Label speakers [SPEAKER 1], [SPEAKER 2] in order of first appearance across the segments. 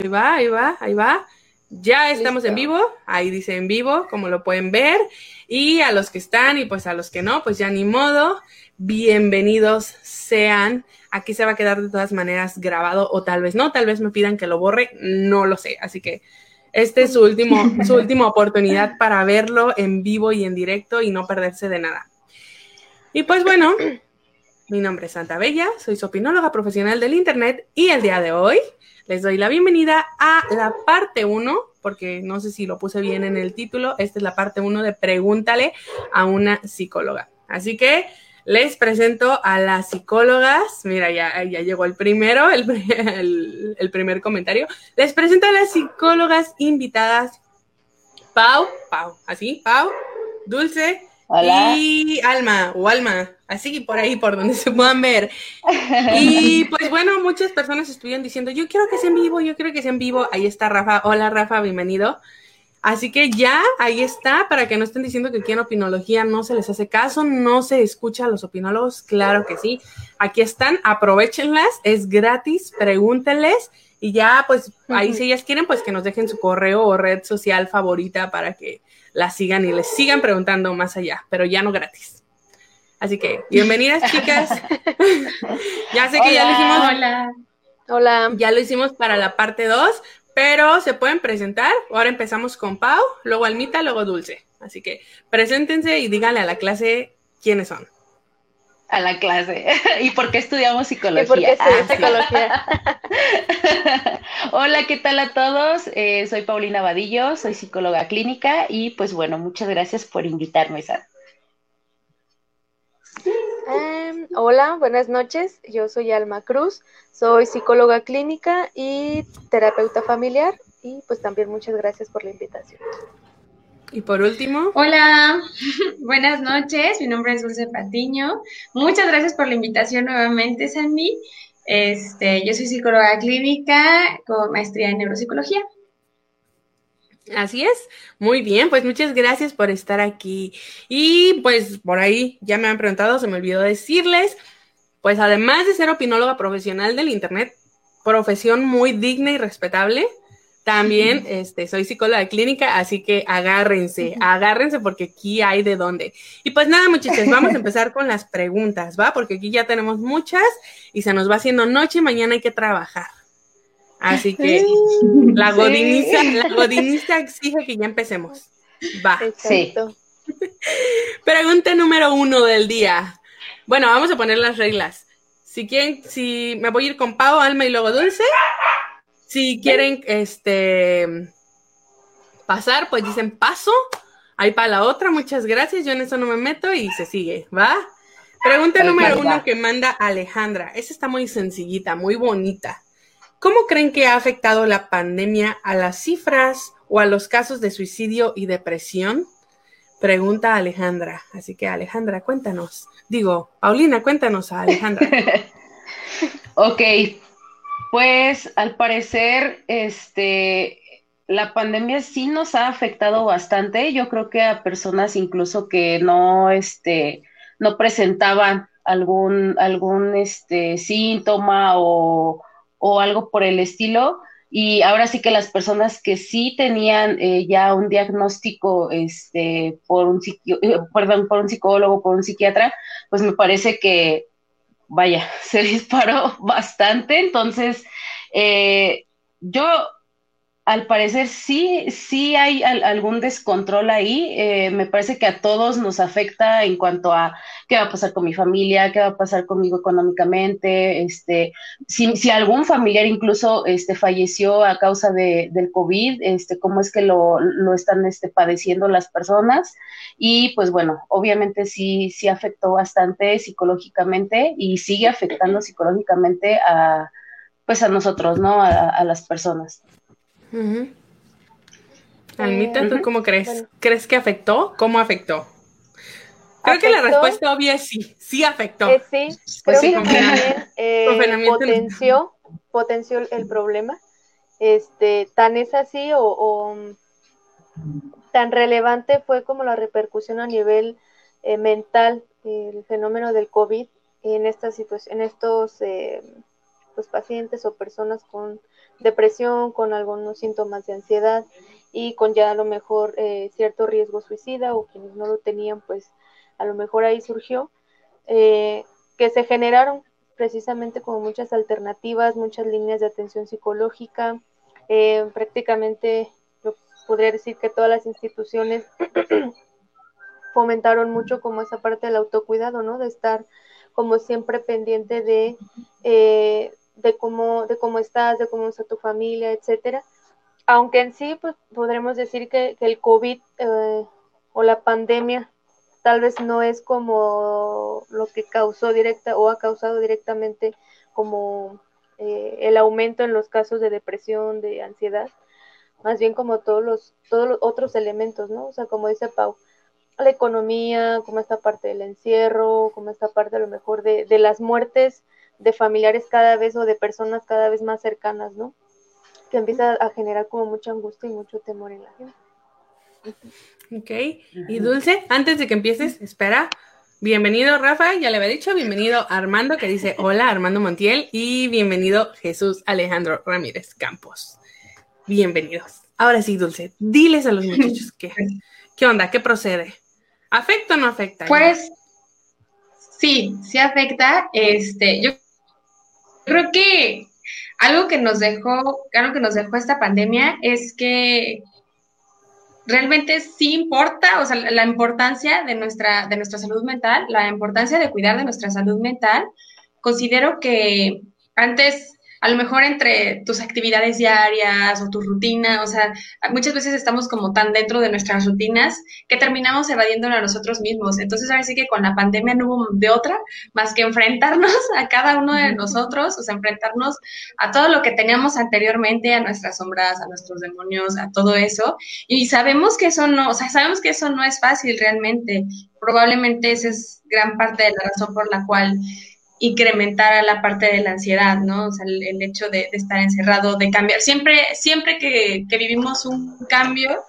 [SPEAKER 1] Ahí va, ahí va, ahí va. Ya estamos en vivo, ahí dice en vivo, como lo pueden ver. Y a los que están y pues a los que no, pues ya ni modo. Bienvenidos sean. Aquí se va a quedar de todas maneras grabado o tal vez no, tal vez me pidan que lo borre, no lo sé. Así que este es su último, su última oportunidad para verlo en vivo y en directo y no perderse de nada. Y pues bueno, mi nombre es Santa Bella, soy sopinóloga profesional del Internet y el día de hoy les doy la bienvenida a la parte 1, porque no sé si lo puse bien en el título, esta es la parte 1 de Pregúntale a una psicóloga. Así que les presento a las psicólogas. Mira, ya, ya llegó el primero, el, el, primer comentario. Les presento a las psicólogas invitadas. Pau, Pau, así, Pau, Dulce y Alma, o Alma, así por ahí, por donde se puedan ver. Y pues bueno, muchas personas estuvieron diciendo, yo quiero que sea en vivo, yo quiero que sea en vivo. Ahí está Rafa. Hola Rafa, bienvenido. Así que ya ahí está, para que no estén diciendo que aquí en opinología no se les hace caso, no se escucha a los opinólogos, claro que sí. Aquí están, aprovechenlas, es gratis, pregúntenles y ya pues ahí si ellas quieren, pues que nos dejen su correo o red social favorita para que la sigan y les sigan preguntando más allá, pero ya no gratis. Así que bienvenidas chicas. ya sé que ya lo hicimos.
[SPEAKER 2] Hola. Hola.
[SPEAKER 1] Ya lo hicimos para la parte 2, pero se pueden presentar. Ahora empezamos con Pau, luego Almita, luego Dulce. Así que preséntense y díganle a la clase quiénes son.
[SPEAKER 3] A la clase. ¿Y por qué estudiamos psicología? ¿Y
[SPEAKER 2] por qué estudiamos ah, psicología?
[SPEAKER 3] Hola, ¿qué tal a todos? Eh, soy Paulina Vadillo, soy psicóloga clínica y pues bueno, muchas gracias por invitarme, Sara.
[SPEAKER 2] Hola, buenas noches. Yo soy Alma Cruz, soy psicóloga clínica y terapeuta familiar y pues también muchas gracias por la invitación.
[SPEAKER 1] Y por último.
[SPEAKER 4] Hola, buenas noches. Mi nombre es Dulce Patiño. Muchas gracias por la invitación nuevamente, Sandy. Este, yo soy psicóloga clínica con maestría en neuropsicología.
[SPEAKER 1] Así es, muy bien, pues muchas gracias por estar aquí. Y pues por ahí ya me han preguntado, se me olvidó decirles, pues además de ser opinóloga profesional del Internet, profesión muy digna y respetable, también este, soy psicóloga clínica, así que agárrense, agárrense porque aquí hay de dónde. Y pues nada, muchachos, vamos a empezar con las preguntas, ¿va? Porque aquí ya tenemos muchas y se nos va haciendo noche, mañana hay que trabajar. Así que la godinista, la godinista exige que ya empecemos. Va.
[SPEAKER 2] Sí.
[SPEAKER 1] Pregunta número uno del día. Bueno, vamos a poner las reglas. Si quieren, si me voy a ir con Pau, Alma y luego Dulce. Si quieren este pasar, pues dicen paso. Ahí para la otra, muchas gracias. Yo en eso no me meto y se sigue, ¿va? Pregunta número uno que manda Alejandra. Esa está muy sencillita, muy bonita. ¿Cómo creen que ha afectado la pandemia a las cifras o a los casos de suicidio y depresión? Pregunta Alejandra. Así que Alejandra, cuéntanos. Digo, Paulina, cuéntanos a Alejandra.
[SPEAKER 3] ok, pues al parecer, este, la pandemia sí nos ha afectado bastante. Yo creo que a personas incluso que no, este, no presentaban algún, algún, este, síntoma o o algo por el estilo. Y ahora sí que las personas que sí tenían eh, ya un diagnóstico este, por, un eh, perdón, por un psicólogo, por un psiquiatra, pues me parece que, vaya, se disparó bastante. Entonces, eh, yo al parecer sí, sí hay algún descontrol ahí. Eh, me parece que a todos nos afecta en cuanto a qué va a pasar con mi familia, qué va a pasar conmigo económicamente, este, si, si algún familiar incluso este, falleció a causa de, del COVID, este, cómo es que lo, lo están este, padeciendo las personas. Y pues bueno, obviamente sí, sí afectó bastante psicológicamente y sigue afectando psicológicamente a, pues a nosotros, ¿no? a las personas.
[SPEAKER 1] Almita, ¿tú cómo crees? ¿Crees que afectó? ¿Cómo afectó? Creo que la respuesta obvia es sí, sí afectó.
[SPEAKER 2] Eh, sí, pues creo que también eh, potenció, potenció el problema. Este, tan es así o, tan relevante fue como la repercusión a nivel eh, mental el fenómeno del COVID en esta situación, en estos pues, pacientes o personas con depresión, con algunos síntomas de ansiedad y con ya a lo mejor eh, cierto riesgo suicida o quienes no lo tenían, pues a lo mejor ahí surgió, eh, que se generaron precisamente como muchas alternativas, muchas líneas de atención psicológica, eh, prácticamente yo podría decir que todas las instituciones fomentaron mucho como esa parte del autocuidado, ¿no? De estar como siempre pendiente de, eh, de, cómo, de cómo estás, de cómo está tu familia, etcétera. Aunque en sí, pues podremos decir que, el COVID eh, o la pandemia tal vez no es como lo que causó directa o ha causado directamente como eh, el aumento en los casos de depresión, de ansiedad, más bien como todos los, todos los otros elementos, ¿no? O sea, como dice Pau, la economía, como esta parte del encierro, como esta parte a lo mejor de, de las muertes de familiares cada vez o de personas cada vez más cercanas, ¿no? Que empieza a generar como mucha angustia y mucho temor en la gente.
[SPEAKER 1] Ok, y Dulce, antes de que empieces, espera. Bienvenido Rafa, ya le había dicho, bienvenido Armando que dice hola Armando Montiel y bienvenido Jesús Alejandro Ramírez Campos. Bienvenidos. Ahora sí, Dulce, diles a los muchachos qué, qué onda, qué procede. ¿Afecta o no afecta?
[SPEAKER 4] Pues sí, sí afecta. Este, yo creo que algo que nos dejó, algo que nos dejó esta pandemia es que realmente sí importa, o sea, la importancia de nuestra, de nuestra salud mental, la importancia de cuidar de nuestra salud mental. Considero que antes a lo mejor entre tus actividades diarias o tu rutina, o sea, muchas veces estamos como tan dentro de nuestras rutinas que terminamos evadiéndolo a nosotros mismos. Entonces, ahora sí que con la pandemia no hubo de otra más que enfrentarnos a cada uno de nosotros, o sea, enfrentarnos a todo lo que teníamos anteriormente, a nuestras sombras, a nuestros demonios, a todo eso. Y sabemos que eso no, o sea, sabemos que eso no es fácil realmente. Probablemente esa es gran parte de la razón por la cual incrementar la parte de la ansiedad, ¿no? O sea, el, hecho de, estar encerrado, de cambiar. Siempre, siempre que, vivimos un cambio,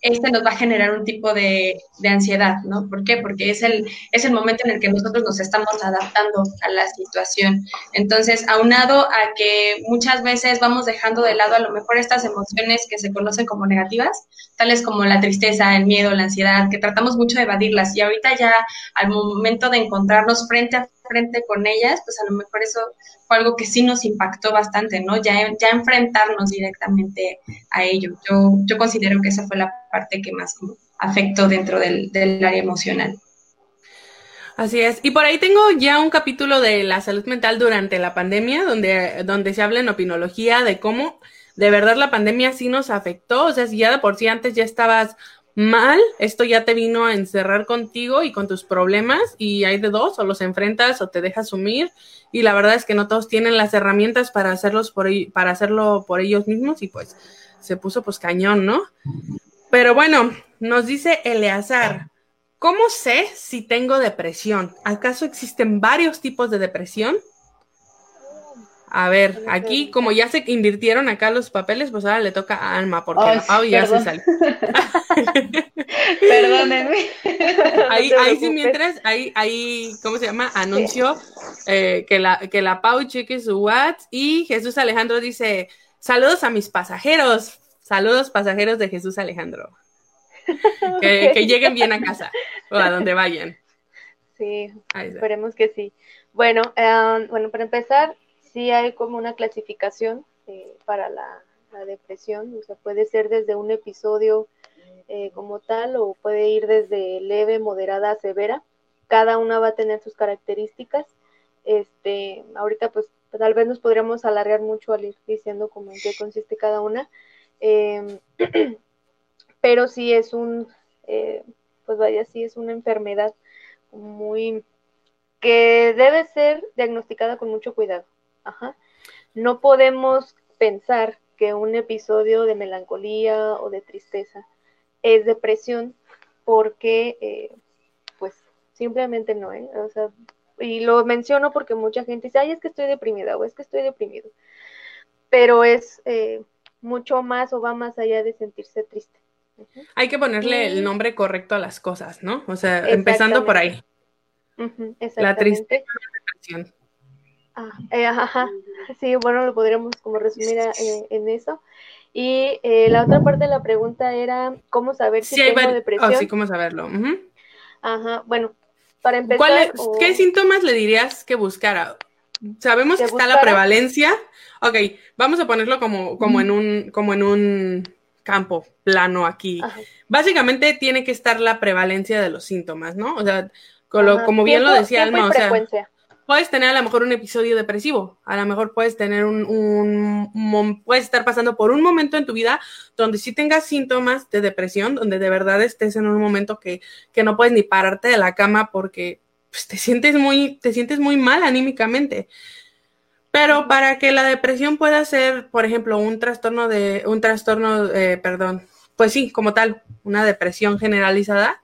[SPEAKER 4] este nos va a generar un tipo de, ansiedad, ¿no? ¿Por qué? Porque es el, es el momento en el que nosotros nos estamos adaptando a la situación. Entonces, aunado a que muchas veces vamos dejando de lado a lo mejor estas emociones que se conocen como negativas, tales como la tristeza, el miedo, la ansiedad, que tratamos mucho de evadirlas y ahorita ya al momento de encontrarnos frente a frente con ellas, pues a lo mejor eso fue algo que sí nos impactó bastante, ¿no? Ya, ya enfrentarnos directamente a ello. Yo, yo considero que esa fue la parte que más afectó dentro del, del área emocional.
[SPEAKER 1] Así es. Y por ahí tengo ya un capítulo de la salud mental durante la pandemia, donde, donde se habla en opinología de cómo de verdad la pandemia sí nos afectó. O sea, si ya de por sí antes ya estabas mal, esto ya te vino a encerrar contigo y con tus problemas y hay de dos, o los enfrentas o te dejas sumir y la verdad es que no todos tienen las herramientas para hacerlos por para hacerlo por ellos mismos y pues se puso pues cañón, ¿no? Pero bueno, nos dice Eleazar, ¿cómo sé si tengo depresión? ¿Acaso existen varios tipos de depresión? A ver, aquí como ya se invirtieron acá los papeles, pues ahora le toca a Alma, porque la Pau ya se salió.
[SPEAKER 5] Perdónenme.
[SPEAKER 1] Ahí, ahí sí, mientras, ahí, ahí, ¿cómo se llama? Anunció eh, que, la, que la Pau cheque su WhatsApp y Jesús Alejandro dice, saludos a mis pasajeros, saludos pasajeros de Jesús Alejandro. Que, lleguen bien a casa o a donde vayan.
[SPEAKER 2] Sí, esperemos que sí. Bueno, eh, bueno, para empezar, sí hay como una clasificación eh, para la, depresión, o sea, puede ser desde un episodio eh, como tal o puede ir desde leve, moderada a severa. Cada una va a tener sus características. Este, ahorita pues tal vez nos podríamos alargar mucho al ir diciendo cómo en qué consiste cada una. Em, pero sí es un, eh, pues vaya, sí es una enfermedad muy que debe ser diagnosticada con mucho cuidado. Ajá. No podemos pensar que un episodio de melancolía o de tristeza es depresión porque, eh, pues, simplemente no, ¿eh? O sea, y lo menciono porque mucha gente dice, ay, es que estoy deprimida o es que estoy deprimido. Pero es eh, mucho más o va más allá de sentirse triste.
[SPEAKER 1] Hay que ponerle el nombre correcto a las cosas, ¿no? O sea, empezando por ahí.
[SPEAKER 2] La tristeza,
[SPEAKER 1] depresión.
[SPEAKER 2] Ah, eh, ajá, sí, bueno, lo podríamos como resumir eh, en eso. Y eh, la otra parte de la pregunta era cómo saber si tengo oh, depresión.
[SPEAKER 1] sí, cómo saberlo.
[SPEAKER 2] Ajá, bueno, para empezar.
[SPEAKER 1] ¿Qué síntomas le dirías que buscara? Sabemos que, está la prevalencia. Ok, vamos a ponerlo como, como, en, un, como en un campo plano aquí. Básicamente tiene que estar la prevalencia de los síntomas, ¿no? O sea, como, bien lo decía Alma, o sea, puedes tener a lo mejor un episodio depresivo, a lo mejor puedes tener un, puedes estar pasando por un momento en tu vida donde sí tengas síntomas de depresión, donde de verdad estés en un momento que, que no puedes ni pararte de la cama porque pues, te sientes muy, te sientes muy mal anímicamente. Pero para que la depresión pueda ser, por ejemplo, un trastorno de, un trastorno, eh, perdón, pues sí, como tal, una depresión generalizada,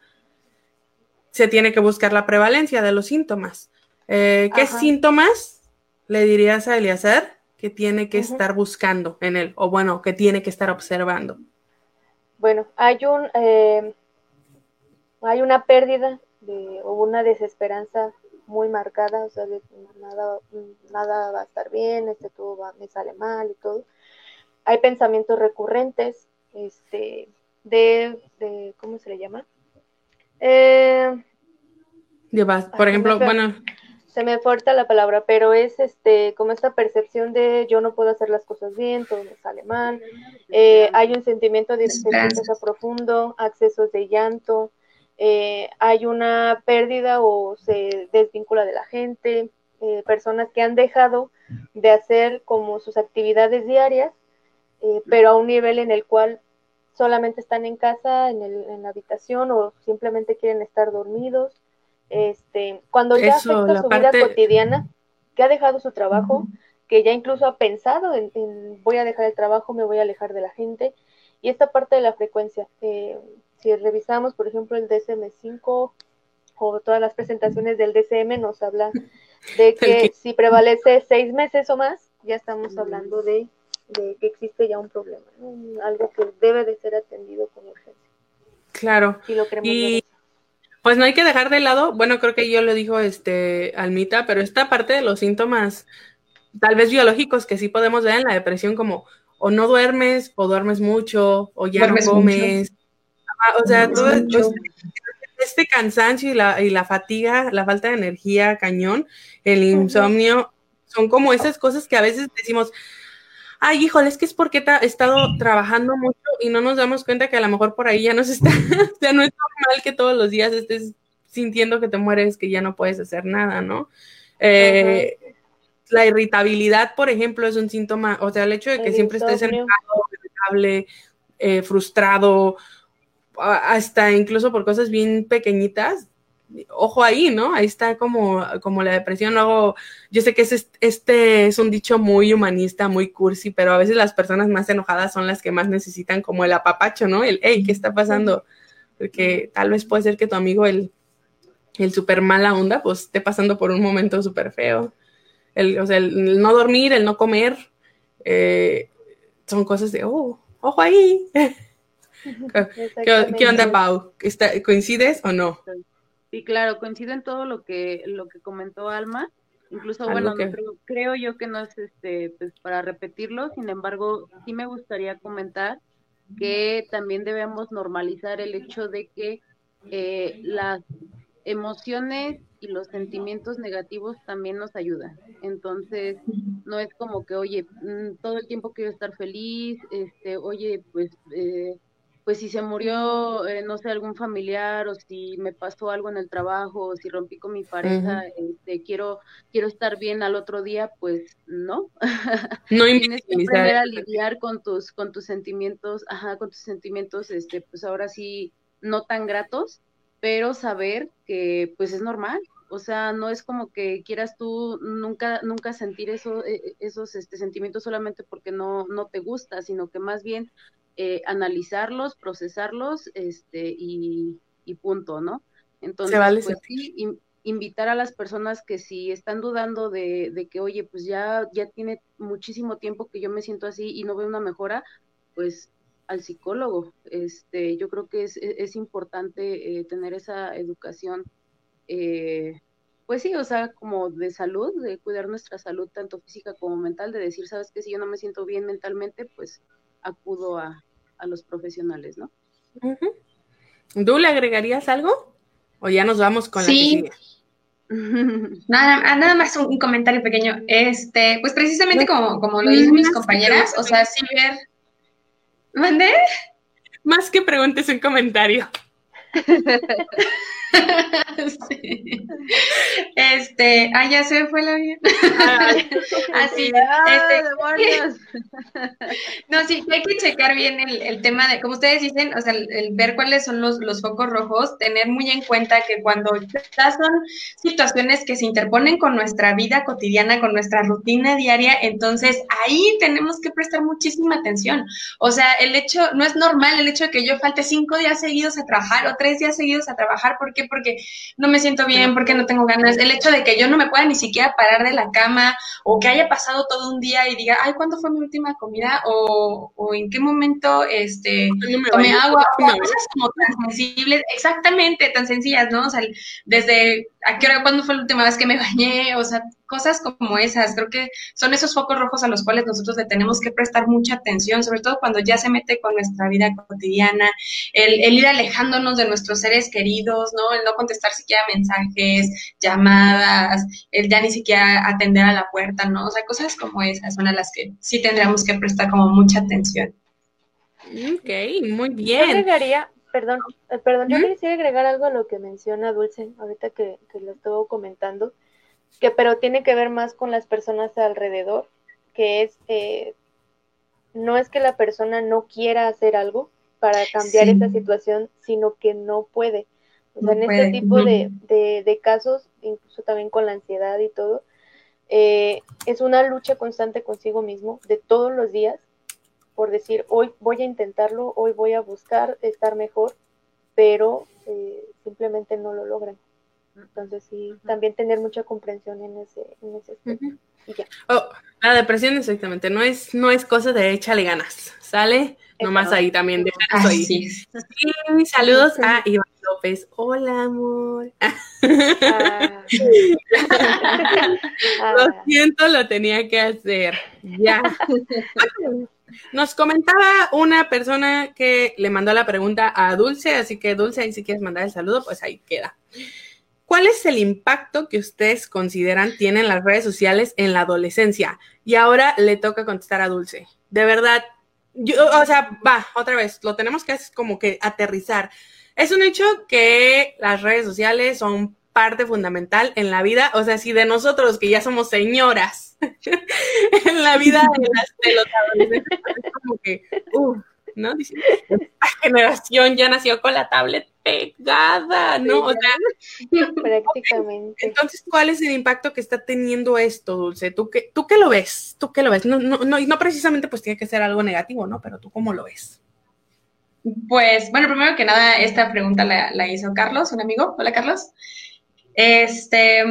[SPEAKER 1] se tiene que buscar la prevalencia de los síntomas. Eh, ¿Qué síntomas le dirías a Eliazar que tiene que estar buscando en él? O bueno, que tiene que estar observando.
[SPEAKER 2] Bueno, hay un eh, hay una pérdida de, o una desesperanza muy marcada, o sea, nada, nada va a estar bien, este todo va, me sale mal y todo. Hay pensamientos recurrentes, este, de, de ¿cómo se le llama?
[SPEAKER 1] Eh, por ejemplo, bueno.
[SPEAKER 2] Se me falta la palabra, pero es este, como esta percepción de yo no puedo hacer las cosas bien, todo me sale mal. Eh, hay un sentimiento de tristeza profundo, accesos de llanto, eh, hay una pérdida o se desvincula de la gente, eh, personas que han dejado de hacer como sus actividades diarias, pero a un nivel en el cual solamente están en casa, en, el, en la habitación o simplemente quieren estar dormidos. Este, cuando ya afecta su vida cotidiana, que ha dejado su trabajo, que ya incluso ha pensado en, en, voy a dejar el trabajo, me voy a alejar de la gente, y esta parte de la frecuencia, eh, si revisamos, por ejemplo, el DSM5 o todas las presentaciones del DCM nos habla de que si prevalece seis meses o más, ya estamos hablando de, que existe ya un problema, algo que debe de ser atendido con urgencia.
[SPEAKER 1] Claro. Y, pues no hay que dejar de lado, bueno, creo que yo lo dijo este Almita, pero esta parte de los síntomas tal vez biológicos que sí podemos ver en la depresión como o no duermes o duermes mucho o ya no comes. O sea, todo este cansancio y la, y la fatiga, la falta de energía, cañón, el insomnio, son como esas cosas que a veces decimos, ay, híjole, es que es porque he estado trabajando mucho y no nos damos cuenta que a lo mejor por ahí ya no se está, o sea, no es normal que todos los días estés sintiendo que te mueres, que ya no puedes hacer nada, ¿no? Eh, la irritabilidad, por ejemplo, es un síntoma, o sea, el hecho de que siempre estés enojado, irritable, eh, frustrado, hasta incluso por cosas bien pequeñitas, ojo ahí, ¿no? Ahí está como, como la depresión. Luego, yo sé que es, este es un dicho muy humanista, muy cursi, pero a veces las personas más enojadas son las que más necesitan como el apapacho, ¿no? El, hey, ¿qué está pasando? Porque tal vez puede ser que tu amigo, el, el súper mala onda, pues esté pasando por un momento súper feo. El, o sea, el, no dormir, el no comer, eh, son cosas de, oh, ojo ahí. ¿Qué, onda, Pau? ¿Coincides o no?
[SPEAKER 5] Sí, claro, coincido en todo lo que, lo que comentó Alma. Incluso, bueno, creo, yo que no es este, pues, para repetirlo, sin embargo, sí me gustaría comentar que también debemos normalizar el hecho de que eh, las emociones y los sentimientos negativos también nos ayudan. Entonces, no es como que, oye, mm, todo el tiempo quiero estar feliz, este, oye, pues eh, pues si se murió, eh, no sé, algún familiar o si me pasó algo en el trabajo o si rompí con mi pareja, este, quiero, quiero estar bien al otro día, pues no. No Tienes que aprender a lidiar con tus, con tus sentimientos, ajá, con tus sentimientos, este, pues ahora sí, no tan gratos, pero saber que pues es normal, o sea, no es como que quieras tú nunca, nunca sentir eso, e, e, esos este, sentimientos solamente porque no, no te gusta, sino que más bien eh, analizarlos, procesarlos, este, y, punto, ¿no? Entonces, pues sí, invitar a las personas que si están dudando de, de, que, oye, pues ya, ya tiene muchísimo tiempo que yo me siento así y no veo una mejora, pues al psicólogo. Este, yo creo que es, es importante eh, tener esa educación eh, pues sí, o sea, como de salud, de cuidar nuestra salud tanto física como mental, de decir, sabes que si yo no me siento bien mentalmente, pues acudo a, los profesionales, ¿no?
[SPEAKER 1] ¿Tú le agregarías algo? ¿O ya nos vamos con
[SPEAKER 4] sí. la Nada, nada más un, comentario pequeño. Este, pues precisamente como, como lo dicen mis compañeras, o sea, sí ver. ¿Mandé?
[SPEAKER 1] Más que preguntes un comentario.
[SPEAKER 4] Este, ah, ya se fue la vida. Así, este, no, sí, hay que checar bien el, tema de, como ustedes dicen, o sea, el, ver cuáles son los, los, focos rojos, tener muy en cuenta que cuando estas son situaciones que se interponen con nuestra vida cotidiana, con nuestra rutina diaria, entonces ahí tenemos que prestar muchísima atención. O sea, el hecho, no es normal el hecho de que yo falte cinco días seguidos a trabajar o tres días seguidos a trabajar, ¿por qué? Porque no me siento bien, porque no tengo ganas. El hecho de que yo no me pueda ni siquiera parar de la cama o que haya pasado todo un día y diga, ay, ¿cuándo fue mi última comida? O, o en qué momento este, tomé agua. cosas como tan sensibles, exactamente, tan sencillas, ¿no? O sea, desde a qué hora, cuándo fue la última vez que me bañé, o sea, cosas como esas. Creo que son esos focos rojos a los cuales nosotros le tenemos que prestar mucha atención, sobre todo cuando ya se mete con nuestra vida cotidiana, el, el ir alejándonos de nuestros seres queridos, ¿no? El no contestar siquiera mensajes, llamadas, el ya ni siquiera atender a la puerta, ¿no? O sea, cosas como esas son a las que sí tendríamos que prestar como mucha atención.
[SPEAKER 1] Ok, muy bien. Yo
[SPEAKER 2] agregaría, perdón, eh, perdón, yo quisiera agregar algo a lo que menciona Dulce, ahorita que, que lo estuvo comentando que pero tiene que ver más con las personas alrededor, que es, eh, no es que la persona no quiera hacer algo para cambiar esa situación, sino que no puede. O sea, en este tipo de, de, casos, incluso también con la ansiedad y todo, eh, es una lucha constante consigo mismo de todos los días por decir, hoy voy a intentarlo, hoy voy a buscar estar mejor, pero eh, simplemente no lo logran. Entonces sí, también tener mucha comprensión en ese, en ese aspecto. y ya.
[SPEAKER 1] Oh, la depresión exactamente, no es, no es cosa de échale ganas, ¿sale? Nomás ahí también de ahí. Sí, saludos a Iván López. Hola, amor. Ah. lo siento, lo tenía que hacer. Ya. Nos comentaba una persona que le mandó la pregunta a Dulce, así que Dulce, ahí si quieres mandar el saludo, pues ahí queda. ¿Cuál es el impacto que ustedes consideran tienen las redes sociales en la adolescencia? Y ahora le toca contestar a Dulce. De verdad, yo, o sea, va, otra vez, lo tenemos que hacer como que aterrizar. Es un hecho que las redes sociales son parte fundamental en la vida, o sea, si de nosotros que ya somos señoras en la vida de, los adolescentes, es como que, uff, ¿no? Dice, esta generación ya nació con la tablet pegada, ¿no? O sea,
[SPEAKER 2] prácticamente.
[SPEAKER 1] Entonces, ¿cuál es el impacto que está teniendo esto, Dulce? ¿Tú qué, tú qué lo ves? ¿Tú qué lo ves? No, no, no, no precisamente pues tiene que ser algo negativo, ¿no? Pero tú cómo lo ves.
[SPEAKER 4] Pues, bueno, primero que nada, esta pregunta la, la hizo Carlos, un amigo. Hola, Carlos. Este,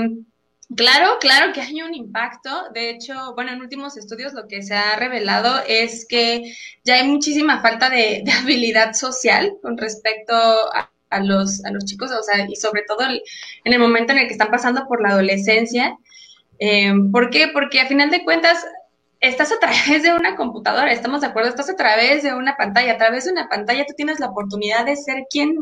[SPEAKER 4] Claro, claro que hay un impacto. De hecho, bueno, en últimos estudios lo que se ha revelado es que ya hay muchísima falta de, habilidad social con respecto a, los, a los chicos, o sea, y sobre todo en el momento en el que están pasando por la adolescencia. Eh, ¿Por qué? Porque a final de cuentas estás a través de una computadora, estamos de acuerdo, estás a través de una pantalla, a través de una pantalla tú tienes la oportunidad de ser quien,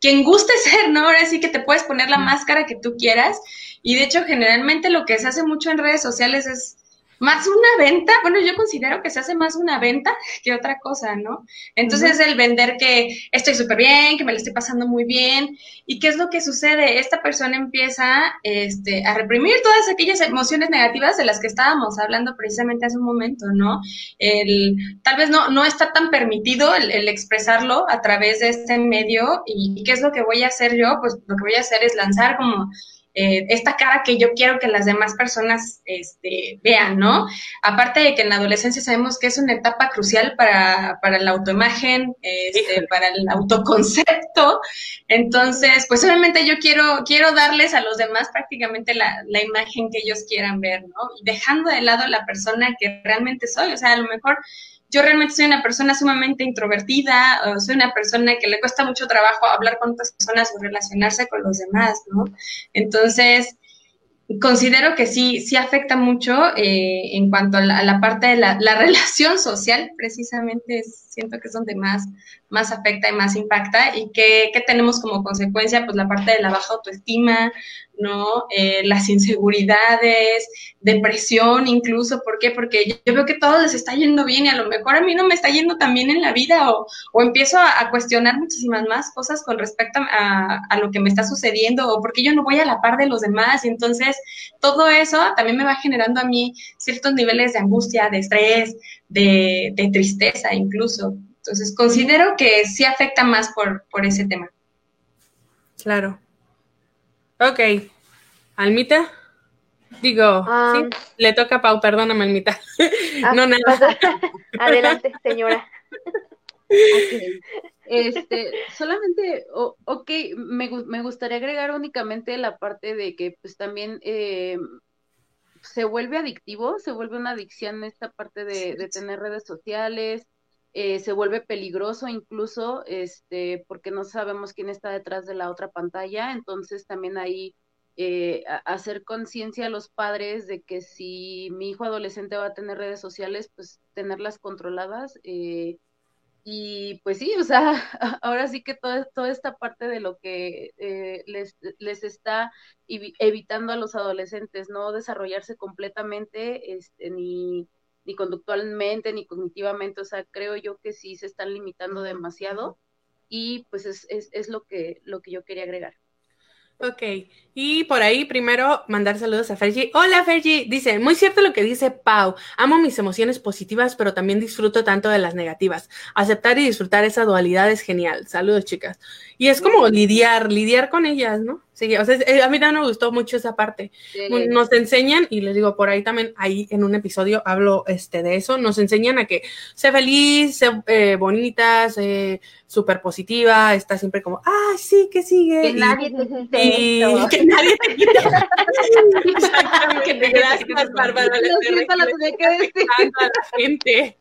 [SPEAKER 4] quien guste ser, ¿no? Ahora sí que te puedes poner la máscara que tú quieras y de hecho, generalmente lo que se hace mucho en redes sociales es más una venta, bueno, yo considero que se hace más una venta que otra cosa, ¿no? Entonces el vender que estoy súper bien, que me lo estoy pasando muy bien, ¿y qué es lo que sucede? Esta persona empieza este, a reprimir todas aquellas emociones negativas de las que estábamos hablando precisamente hace un momento, ¿no? El, tal vez no, no está tan permitido el, expresarlo a través de este medio, ¿y qué es lo que voy a hacer yo? Pues lo que voy a hacer es lanzar como eh, esta cara que yo quiero que las demás personas este, vean, ¿no? Aparte de que en la adolescencia sabemos que es una etapa crucial para, para la autoimagen, este, para el autoconcepto. Entonces, pues obviamente yo quiero, quiero darles a los demás prácticamente la, la imagen que ellos quieran ver, ¿no? Y dejando de lado la persona que realmente soy. O sea, a lo mejor yo realmente soy una persona sumamente introvertida, soy una persona que le cuesta mucho trabajo hablar con otras personas o relacionarse con los demás, ¿no? Entonces, considero que sí, sí afecta mucho eh, en cuanto a la, parte de la, relación social, precisamente siento que es donde más, más afecta y más impacta y que, tenemos como consecuencia pues la parte de la baja autoestima, ¿no? Eh, las inseguridades, depresión incluso, ¿por qué? Porque yo, veo que todo les está yendo bien y a lo mejor a mí no me está yendo tan bien en la vida o, o empiezo a, cuestionar muchísimas más cosas con respecto a, a, lo que me está sucediendo o porque yo no voy a la par de los demás y entonces todo eso también me va generando a mí ciertos niveles de angustia, de estrés, de, de tristeza incluso. Entonces considero que sí afecta más por, por ese tema.
[SPEAKER 1] Claro. Ok. Almita. Digo, sí, le toca a Pau, perdóname, Almita.
[SPEAKER 2] Ah, no, nada. Adelante, señora.
[SPEAKER 5] Este, solamente, ok, me, me, gustaría agregar únicamente la parte de que pues también eh, se vuelve adictivo, se vuelve una adicción esta parte de, de tener redes sociales, eh, se vuelve peligroso incluso, este, porque no sabemos quién está detrás de la otra pantalla, entonces también ahí eh, hacer conciencia a los padres de que si mi hijo adolescente va a tener redes sociales, pues tenerlas controladas. Eh, y pues sí, o sea, ahora sí que toda, toda esta parte de lo que les, les está evitando a los adolescentes, no desarrollarse completamente, este, ni ni conductualmente, ni cognitivamente, o sea, creo yo que sí se están limitando demasiado y pues es, es, es lo, que, lo que yo quería agregar.
[SPEAKER 1] Ok, y por ahí primero mandar saludos a Fergie. Hola Fergie, dice, muy cierto lo que dice Pau, amo mis emociones positivas, pero también disfruto tanto de las negativas. Aceptar y disfrutar esa dualidad es genial. Saludos chicas. Y es como lidiar, lidiar con ellas, ¿no? Sí, o sea, eh, a mí también me gustó mucho esa parte. Nos enseñan, y les digo, por ahí también, ahí en un episodio hablo este, de eso, nos enseñan a que sé feliz, sé eh, bonita, sé súper positiva, está siempre como, ah, sí, que sigue.
[SPEAKER 2] Que nadie te quite
[SPEAKER 1] y, Que nadie te quite. Gracias, Bárbara. a la gente.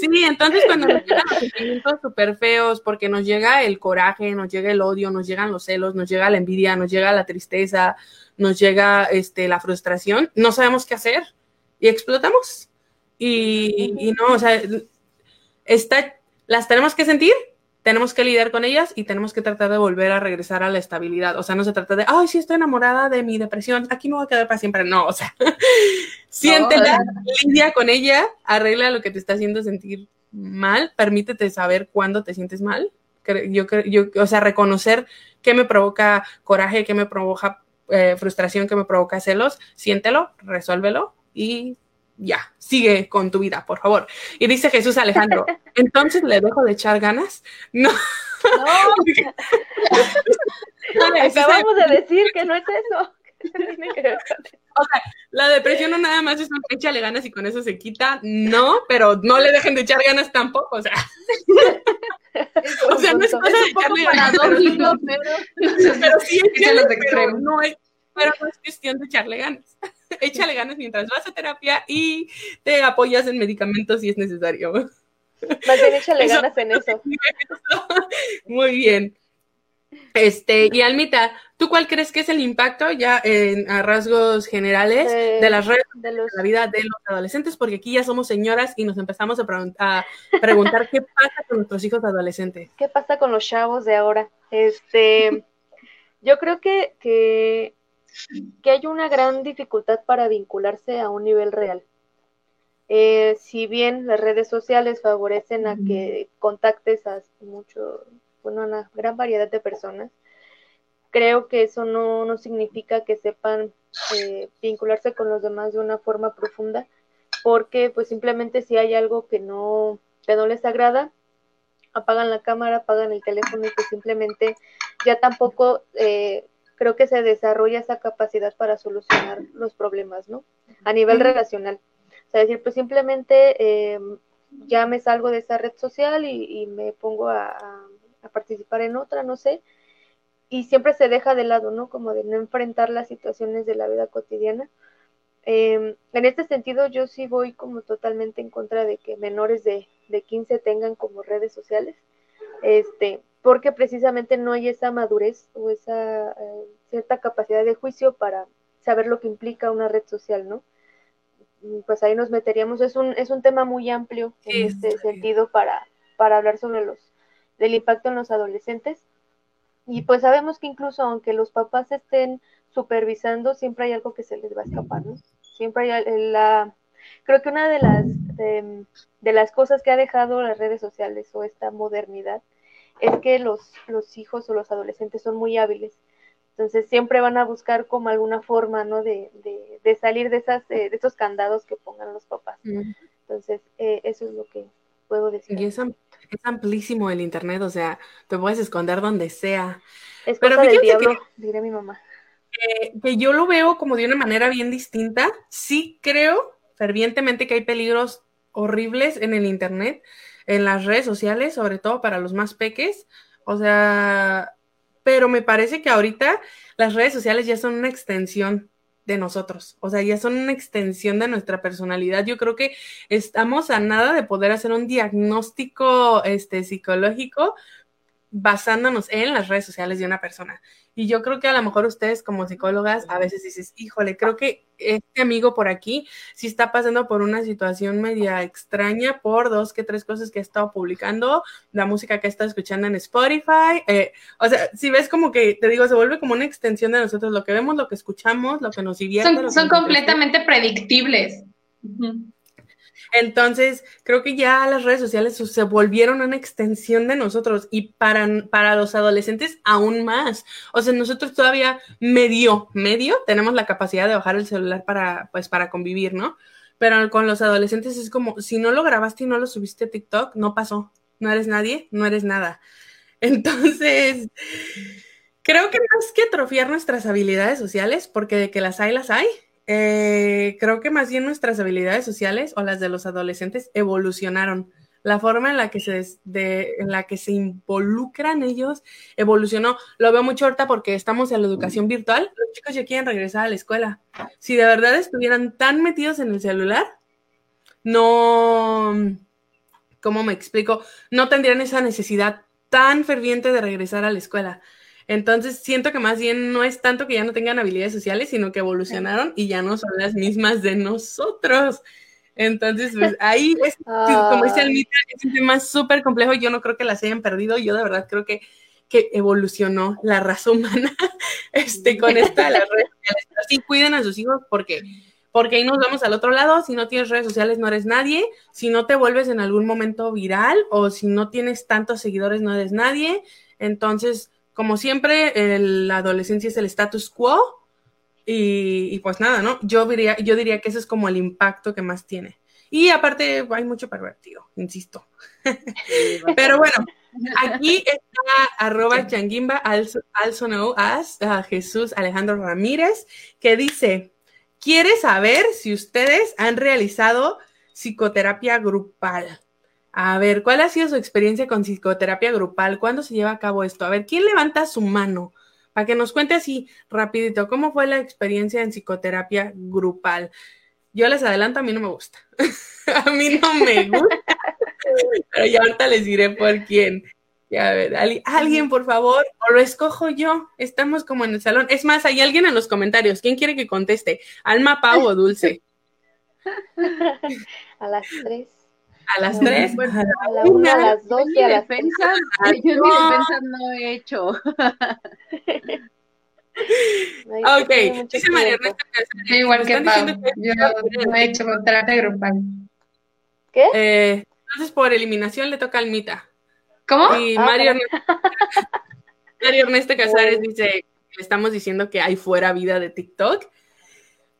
[SPEAKER 1] Sí, entonces cuando nos llegan los sentimientos súper feos, porque nos llega el coraje, nos llega el odio, nos llegan los celos, nos llega la envidia, nos llega la tristeza, nos llega este, la frustración, no sabemos qué hacer y explotamos. Y, no, o sea, está, las tenemos que sentir, tenemos que lidiar con ellas y tenemos que tratar de volver a regresar a la estabilidad. O sea, no se trata de, ay, sí estoy enamorada de mi depresión, aquí me voy a quedar para siempre. No, o sea, siéntela, lidia con ella, arregla lo que te está haciendo sentir mal, permítete saber cuándo te sientes mal. Yo, yo, o sea, reconocer qué me provoca coraje, qué me provoca eh, frustración, qué me provoca celos, siéntelo, resuélvelo y ya, sigue con tu vida, por favor. Y dice Jesús Alejandro, entonces le dejo de echar ganas. No.
[SPEAKER 2] No. Acabamos de decir que no es eso.
[SPEAKER 1] O sea, la depresión no nada más es un échale ganas y con eso se quita, no, pero no le dejen de echar ganas tampoco, o sea. o sea, no es cosa de echarle ganas, pero, pero, sí échale, pero no es, pero no es cuestión de echarle ganas. Échale ganas mientras vas a terapia y te apoyas en medicamentos si es necesario.
[SPEAKER 2] Más bien échale ganas en eso.
[SPEAKER 1] Muy bien. Este, y Almita, ¿tú cuál crees que es el impacto ya en, a rasgos generales de las redes de, la vida de los adolescentes? Porque aquí ya somos señoras y nos empezamos a, preguntar qué pasa con nuestros hijos adolescentes.
[SPEAKER 2] ¿Qué pasa con los chavos de ahora? Este, yo creo que, que, que hay una gran dificultad para vincularse a un nivel real. Eh, si bien las redes sociales favorecen a que contactes a mucho, bueno, una gran variedad de personas. Creo que eso no, no significa que sepan eh, vincularse con los demás de una forma profunda, porque pues simplemente si hay algo que no, que no les agrada, apagan la cámara, apagan el teléfono y pues simplemente ya tampoco eh, creo que se desarrolla esa capacidad para solucionar los problemas, ¿no? A nivel relacional. O sea, decir, pues simplemente eh, ya me salgo de esa red social y, me pongo a, a participar en otra, no sé, y siempre se deja de lado, ¿no? Como de no enfrentar las situaciones de la vida cotidiana. Em, en este sentido, yo sí voy como totalmente en contra de que menores de, de 15 tengan como redes sociales, este, porque precisamente no hay esa madurez o esa eh, cierta capacidad de juicio para saber lo que implica una red social, ¿no? Pues ahí nos meteríamos, es un, es un tema muy amplio en este sentido para, para hablar sobre los, del impacto en los adolescentes. Y pues sabemos que incluso aunque los papás estén supervisando, siempre hay algo que se les va a escapar, ¿no? Siempre hay la... Creo que una de las, de, de las cosas que ha dejado las redes sociales o esta modernidad es que los, los hijos o los adolescentes son muy hábiles. Entonces siempre van a buscar como alguna forma, ¿no? De, de, salir de, esas, eh, de esos candados que pongan los papás. Entonces, eh, eso es lo que puedo decir.
[SPEAKER 1] Y es, amplísimo el Internet, o sea, te puedes esconder donde sea.
[SPEAKER 2] Es Pero cosa del diablo, diré mi mamá.
[SPEAKER 1] que yo lo veo como de una manera bien distinta. Sí creo fervientemente que hay peligros horribles en el Internet, en las redes sociales, sobre todo para los más peques. O sea, pero me parece que ahorita las redes sociales ya son una extensión de nosotros, o sea, ya son una extensión de nuestra personalidad. Yo creo que estamos a nada de poder hacer un diagnóstico este, psicológico basándonos en las redes sociales de una persona. Y yo creo que a lo mejor ustedes como psicólogas a veces dices, híjole, creo que este amigo por aquí sí está pasando por una situación media extraña por dos que tres cosas que ha estado publicando, la música que ha estado escuchando en Spotify. Eh, o sea, si ves como que, te digo, se vuelve como una extensión de nosotros, lo que vemos, lo que escuchamos, lo que nos divierte.
[SPEAKER 4] Son, son completamente predictibles.
[SPEAKER 1] Entonces, creo que ya las redes sociales se volvieron una extensión de nosotros y para, para los adolescentes aún más. O sea, nosotros todavía medio, medio tenemos la capacidad de bajar el celular para, pues, para convivir, ¿no? Pero con los adolescentes es como, si no lo grabaste y no lo subiste a TikTok, no pasó. No eres nadie, no eres nada. Entonces, creo que más que atrofiar nuestras habilidades sociales, porque de que las hay, las hay, eh, creo que más bien nuestras habilidades sociales o las de los adolescentes evolucionaron. La forma en la que se, en la que se involucran ellos evolucionó. Lo veo mucho ahorita porque estamos en la educación virtual. Los chicos ya quieren regresar a la escuela. Si de verdad estuvieran tan metidos en el celular, no, ¿cómo me explico? No tendrían esa necesidad tan ferviente de regresar a la escuela. Entonces siento que más bien no es tanto que ya no tengan habilidades sociales, sino que evolucionaron y ya no son las mismas de nosotros. Entonces, pues ahí es, como dice Almita, es un tema súper complejo. Yo no creo que las hayan perdido. Yo de verdad creo que, que evolucionó la raza humana este, con esta de las redes sociales. Así cuiden a sus hijos porque, porque ahí nos vamos al otro lado. Si no tienes redes sociales, no eres nadie. Si no te vuelves en algún momento viral o si no tienes tantos seguidores, no eres nadie. Entonces, como siempre, la adolescencia es el status quo y, pues nada, ¿no? Yo diría, yo diría que ese es como el impacto que más tiene. Y aparte hay mucho pervertido, insisto. Pero bueno, aquí está arroba changuimba, also, know as, Jesús Alejandro Ramírez, que dice, quiere saber si ustedes han realizado psicoterapia grupal. A ver, ¿cuál ha sido su experiencia con psicoterapia grupal? ¿Cuándo se lleva a cabo esto? A ver, ¿quién levanta su mano? Para que nos cuente así rapidito, ¿cómo fue la experiencia en psicoterapia grupal? Yo les adelanto, a mí no me gusta. a mí no me gusta. Pero ya ahorita les diré por quién. Ya, a ver, alguien, por favor, o lo escojo yo. Estamos como en el salón. Es más, hay alguien en los comentarios. ¿Quién quiere que conteste? ¿Alma, Pau o Dulce?
[SPEAKER 2] A las tres.
[SPEAKER 1] A las tres,
[SPEAKER 2] a la una, a las dos y a las
[SPEAKER 5] defensa, Yo mi defensa no he hecho.
[SPEAKER 1] ok, dice María Ernesto
[SPEAKER 4] que igual que Pau, yo no he hecho terapia grupal.
[SPEAKER 2] ¿Qué?
[SPEAKER 1] Eh, entonces por eliminación le toca al Mita.
[SPEAKER 4] ¿Cómo?
[SPEAKER 1] Y ah, Mario, Ernesto, Mario Ernesto Casares dice, le estamos diciendo que hay fuera vida de TikTok.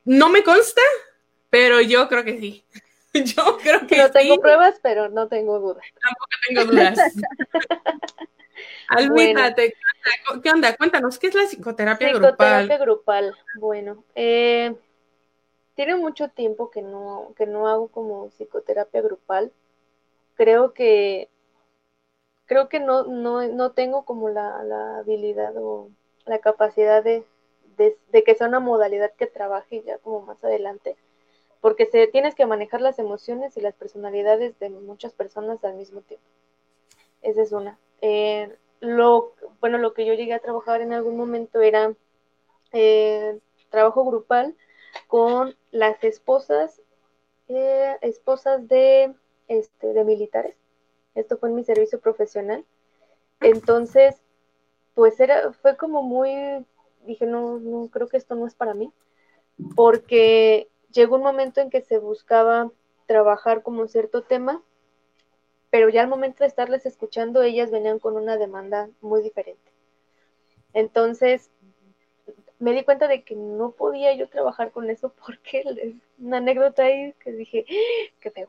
[SPEAKER 1] No me consta, pero yo creo que sí. Yo creo que
[SPEAKER 2] No tengo pruebas, pero no tengo dudas.
[SPEAKER 1] Tampoco tengo dudas. Almita, ¿qué onda? Cuéntanos, ¿qué es la psicoterapia, grupal?
[SPEAKER 2] Psicoterapia grupal, bueno, eh, tiene mucho tiempo que no, que no hago como psicoterapia grupal. Creo que creo que no, no, no tengo como la, la habilidad o la capacidad de, de, de, que sea una modalidad que trabaje ya como más adelante porque se, tienes que manejar las emociones y las personalidades de muchas personas al mismo tiempo. Esa es una. Eh, lo, bueno, lo que yo llegué a trabajar en algún momento era eh, trabajo grupal con las esposas, eh, esposas de, este, de militares. Esto fue en mi servicio profesional. Entonces, pues era, fue como muy, dije, no, no, creo que esto no es para mí, porque llegó un momento en que se buscaba trabajar como cierto tema, pero ya al momento de estarles escuchando, ellas venían con una demanda muy diferente. Entonces, me di cuenta de que no podía yo trabajar con eso porque es una anécdota ahí que dije, ¡Ah! qué feo.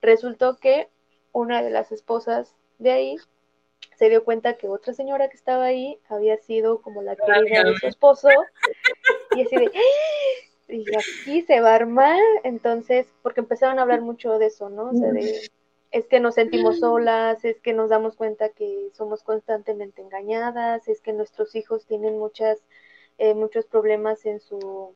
[SPEAKER 2] Resultó que una de las esposas de ahí se dio cuenta que otra señora que estaba ahí había sido como la querida de su esposo y así de, Y aquí se va a armar, entonces, porque empezaron a hablar mucho de eso, ¿no? O sea, de, es que nos sentimos solas, es que nos damos cuenta que somos constantemente engañadas, es que nuestros hijos tienen muchas, eh, muchos problemas en su,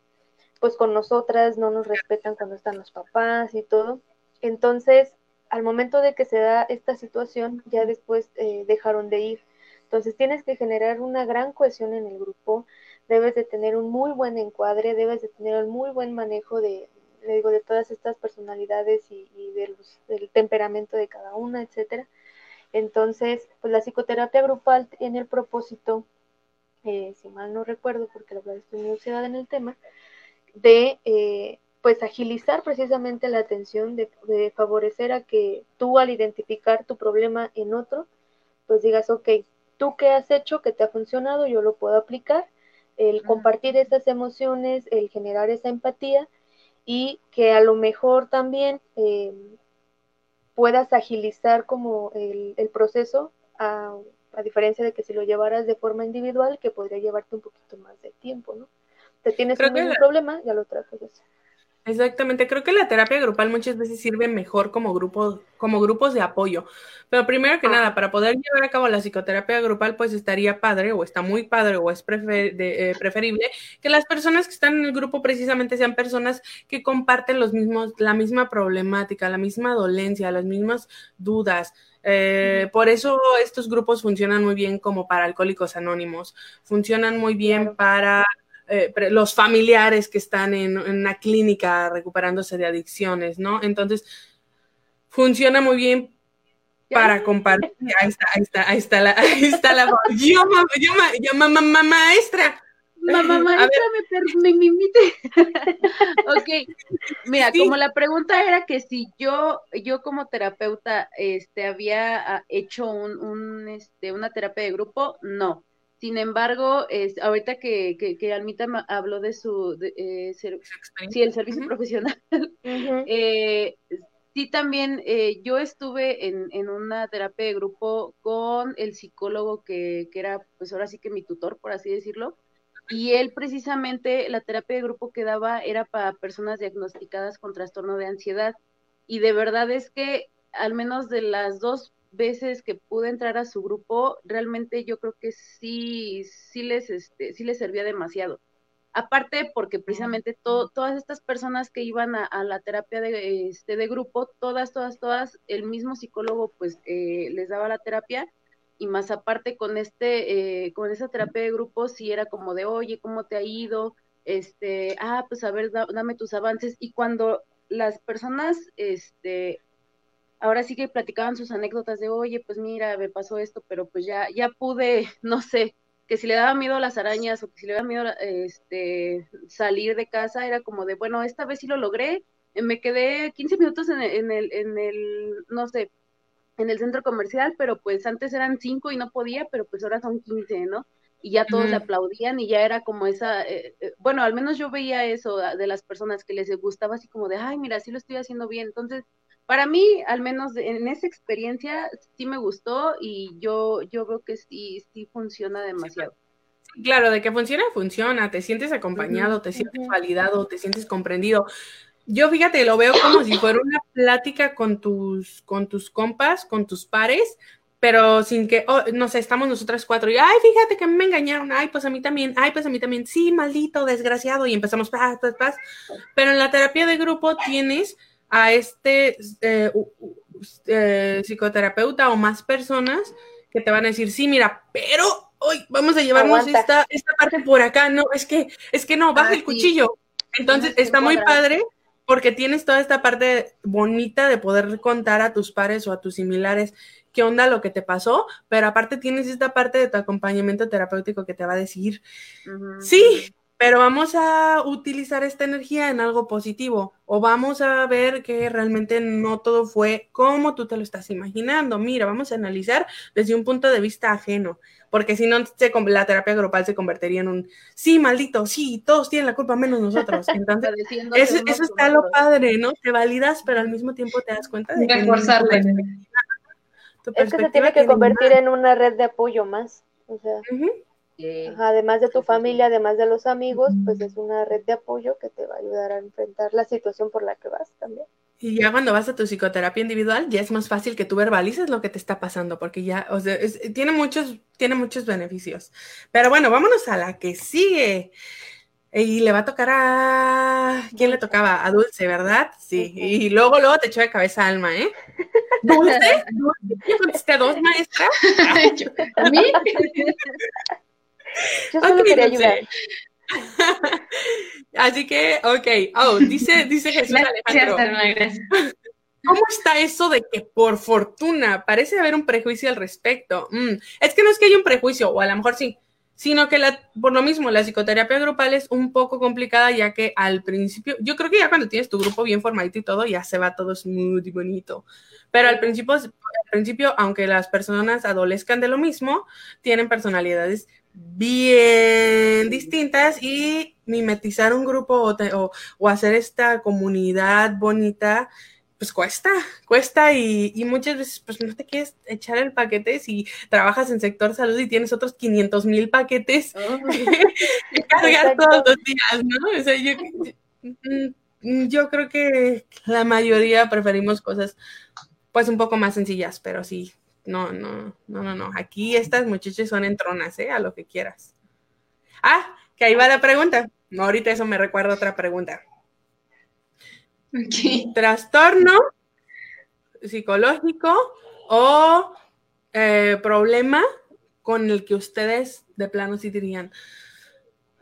[SPEAKER 2] pues con nosotras, no nos respetan cuando están los papás y todo. Entonces, al momento de que se da esta situación, ya después eh, dejaron de ir. Entonces, tienes que generar una gran cohesión en el grupo, debes de tener un muy buen encuadre, debes de tener un muy buen manejo de, le digo, de todas estas personalidades y, del temperamento de cada una, etcétera. Entonces, pues la psicoterapia grupal tiene el propósito, eh, si mal no recuerdo, porque la verdad estoy muy en el tema, de eh, pues agilizar precisamente la atención, de, de, favorecer a que tú al identificar tu problema en otro, pues digas, ok, tú qué has hecho que te ha funcionado, yo lo puedo aplicar el compartir esas emociones, el generar esa empatía y que a lo mejor también eh, puedas agilizar como el, proceso, a, diferencia de que si lo llevaras de forma individual, que podría llevarte un poquito más de tiempo, ¿no? Te tienes un problema, ya lo tratas
[SPEAKER 1] Exactamente, creo que la terapia grupal muchas veces sirve mejor como grupo, como grupos de apoyo. Pero primero que ah. nada, para poder llevar a cabo la psicoterapia grupal, pues estaría padre, o está muy padre, o es eh, preferible que las personas que están en el grupo precisamente sean personas que comparten los mismos, la misma problemática, la misma dolencia, las mismas dudas. Eh, por eso estos grupos funcionan muy bien como para alcohólicos anónimos, funcionan muy bien para eh, los familiares que están en, una clínica recuperándose de adicciones, ¿no? Entonces, funciona muy bien para compartir. Ahí está, ahí está, ahí está la, ahí está la yo, yo, yo, mamá, maestra.
[SPEAKER 5] Mamá maestra, me, me, invite. ok, mira, como la pregunta era que si yo, yo como terapeuta, este, había ah, hecho un, un, este, una terapia de grupo, no. Sin embargo, es, ahorita que, que, Almita habló de su, eh, sí, el servicio profesional, eh, sí también eh, yo estuve en, en, una terapia de grupo con el psicólogo que, que era, pues ahora sí que mi tutor, por así decirlo, y él precisamente, la terapia de grupo que daba era para personas diagnosticadas con trastorno de ansiedad. Y de verdad es que al menos de las dos veces que pude entrar a su grupo, realmente yo creo que sí, sí les, este, sí les servía demasiado. Aparte, porque precisamente todas estas personas que iban a, la terapia de, este, de grupo, todas, todas, todas, el mismo psicólogo pues eh, les daba la terapia y más aparte con este, eh, con esa terapia de grupo, sí era como de, oye, ¿cómo te ha ido? Este, ah, pues a ver, dame tus avances. Y cuando las personas, este, ahora sí que platicaban sus anécdotas de, oye, pues mira, me pasó esto, pero pues ya, ya pude, no sé, que si le daba miedo a las arañas o que si le daba miedo este, salir de casa, era como de, bueno, esta vez sí lo logré, eh, me quedé 15 minutos en el, en el, en el no sé, en el centro comercial, pero pues antes eran 5 y no podía, pero pues ahora son 15, ¿no? Y ya todos le aplaudían y ya era como esa, eh, eh, bueno, al menos yo veía eso de las personas que les gustaba así como de, ay, mira, sí lo estoy haciendo bien. Entonces, para mí, al menos en esa experiencia, sí me gustó y yo, yo veo que sí, sí funciona demasiado.
[SPEAKER 1] Claro, de que funciona, funciona, te sientes acompañado, te sientes validado, te sientes comprendido. Yo fíjate, lo veo como si fuera una plática con tus, con tus compas, con tus pares, pero sin que, oh, no sé, estamos nosotras cuatro y, ay, fíjate que me engañaron, ay, pues a mí también, ay, pues a mí también, sí, maldito, desgraciado, y empezamos, paz, paz, paz. Pero en la terapia de grupo tienes a este eh, eh, psicoterapeuta o más personas que te van a decir, sí, mira, pero hoy vamos a llevarnos esta, esta parte por acá, no, es que, es que no, baja ah, el cuchillo. Entonces, está muy padre porque tienes toda esta parte bonita de poder contar a tus pares o a tus similares qué onda lo que te pasó, pero aparte tienes esta parte de tu acompañamiento terapéutico que te va a decir, sí, pero vamos a utilizar esta energía en algo positivo o vamos a ver que realmente no todo fue como tú te lo estás imaginando. Mira, vamos a analizar desde un punto de vista ajeno, porque si no, la terapia grupal se convertiría en un, sí, maldito, sí, todos tienen la culpa menos nosotros. Entonces, eso, está lo padre, ¿no? Te validas, pero al mismo tiempo te das cuenta de que...
[SPEAKER 2] Es que se tiene que convertir en una red de apoyo más. O sea, además de tu familia, además de los amigos, pues es una red de apoyo que te va a ayudar a enfrentar la situación por la que vas también.
[SPEAKER 1] Y ya cuando vas a tu psicoterapia individual, ya es más fácil que tú verbalices lo que te está pasando, porque ya, o sea, tiene, muchos, tiene muchos beneficios. Pero bueno, vámonos a la que sigue. Y le va a tocar a. ¿Quién le tocaba? A Dulce, ¿verdad? Sí. Y luego, luego te echó de cabeza Alma, ¿eh? ¿Dulce? ¿Yo contesté dos, maestra? ¿A mí? Yo solo quería ayudar. Así que, ok. Oh, dice, dice Jesús Alejandro. ¿Cómo está eso de que por fortuna parece haber un prejuicio al respecto? Mm, es que no es que haya un prejuicio, o a lo mejor sí, sino que la, por lo mismo la psicoterapia grupal es un poco complicada ya que al principio, yo creo que ya cuando tienes tu grupo bien formadito y todo, ya se va todo smooth y bonito. Pero al principio, al principio, aunque las personas adolezcan de lo mismo, tienen personalidades bien distintas y mimetizar un grupo o, hacer esta comunidad bonita, pues cuesta, cuesta y, muchas veces pues no te quieres echar el paquete si trabajas en sector salud y tienes otros 500 mil paquetes que cargar todos los días, ¿no? O sea, yo, mm, yo creo que la mayoría preferimos cosas pues un poco más sencillas, pero sí, no, no, no, no, no. Aquí estas muchachas son entronas, ¿eh? A lo que quieras. Ah, que ahí va la pregunta. No, ahorita eso me recuerda otra pregunta. ¿Trastorno psicológico o eh, problema con el que ustedes de plano sí dirían,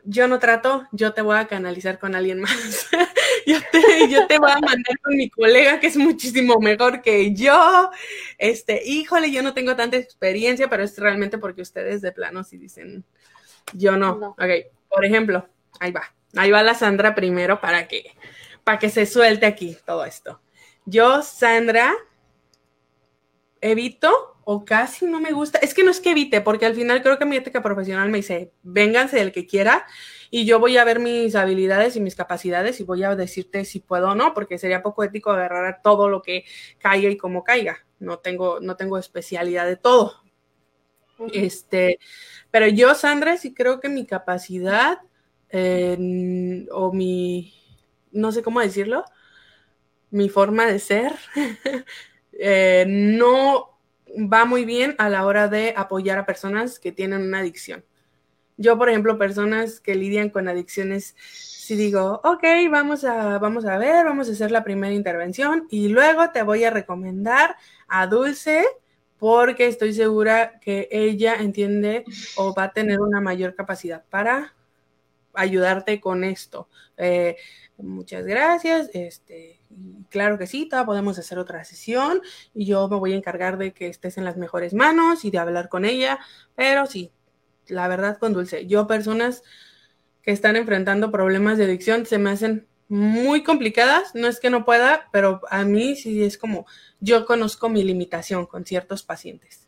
[SPEAKER 1] yo no trato, yo te voy a canalizar con alguien más. yo, te, yo te voy a mandar con mi colega que es muchísimo mejor que yo. Este, híjole, yo no tengo tanta experiencia, pero es realmente porque ustedes de plano sí dicen, yo no. Ok, por ejemplo, ahí va. Ahí va la Sandra primero para que, para que se suelte aquí todo esto. Yo, Sandra, evito o casi no me gusta. Es que no es que evite, porque al final creo que mi ética profesional me dice, vénganse el que quiera y yo voy a ver mis habilidades y mis capacidades y voy a decirte si puedo o no, porque sería poco ético agarrar todo lo que caiga y como caiga. No tengo, no tengo especialidad de todo. Este, pero yo, Sandra, sí creo que mi capacidad o mi, no sé cómo decirlo, mi forma de ser, eh, no va muy bien a la hora de apoyar a personas que tienen una adicción. Yo, por ejemplo, personas que lidian con adicciones, si digo, ok, vamos a, vamos a ver, vamos a hacer la primera intervención y luego te voy a recomendar a Dulce porque estoy segura que ella entiende o va a tener una mayor capacidad para ayudarte con esto. Eh, muchas gracias. Este, claro que sí, podemos hacer otra sesión y yo me voy a encargar de que estés en las mejores manos y de hablar con ella, pero sí, la verdad con Dulce, yo personas que están enfrentando problemas de adicción se me hacen muy complicadas, no es que no pueda, pero a mí sí es como, yo conozco mi limitación con ciertos pacientes.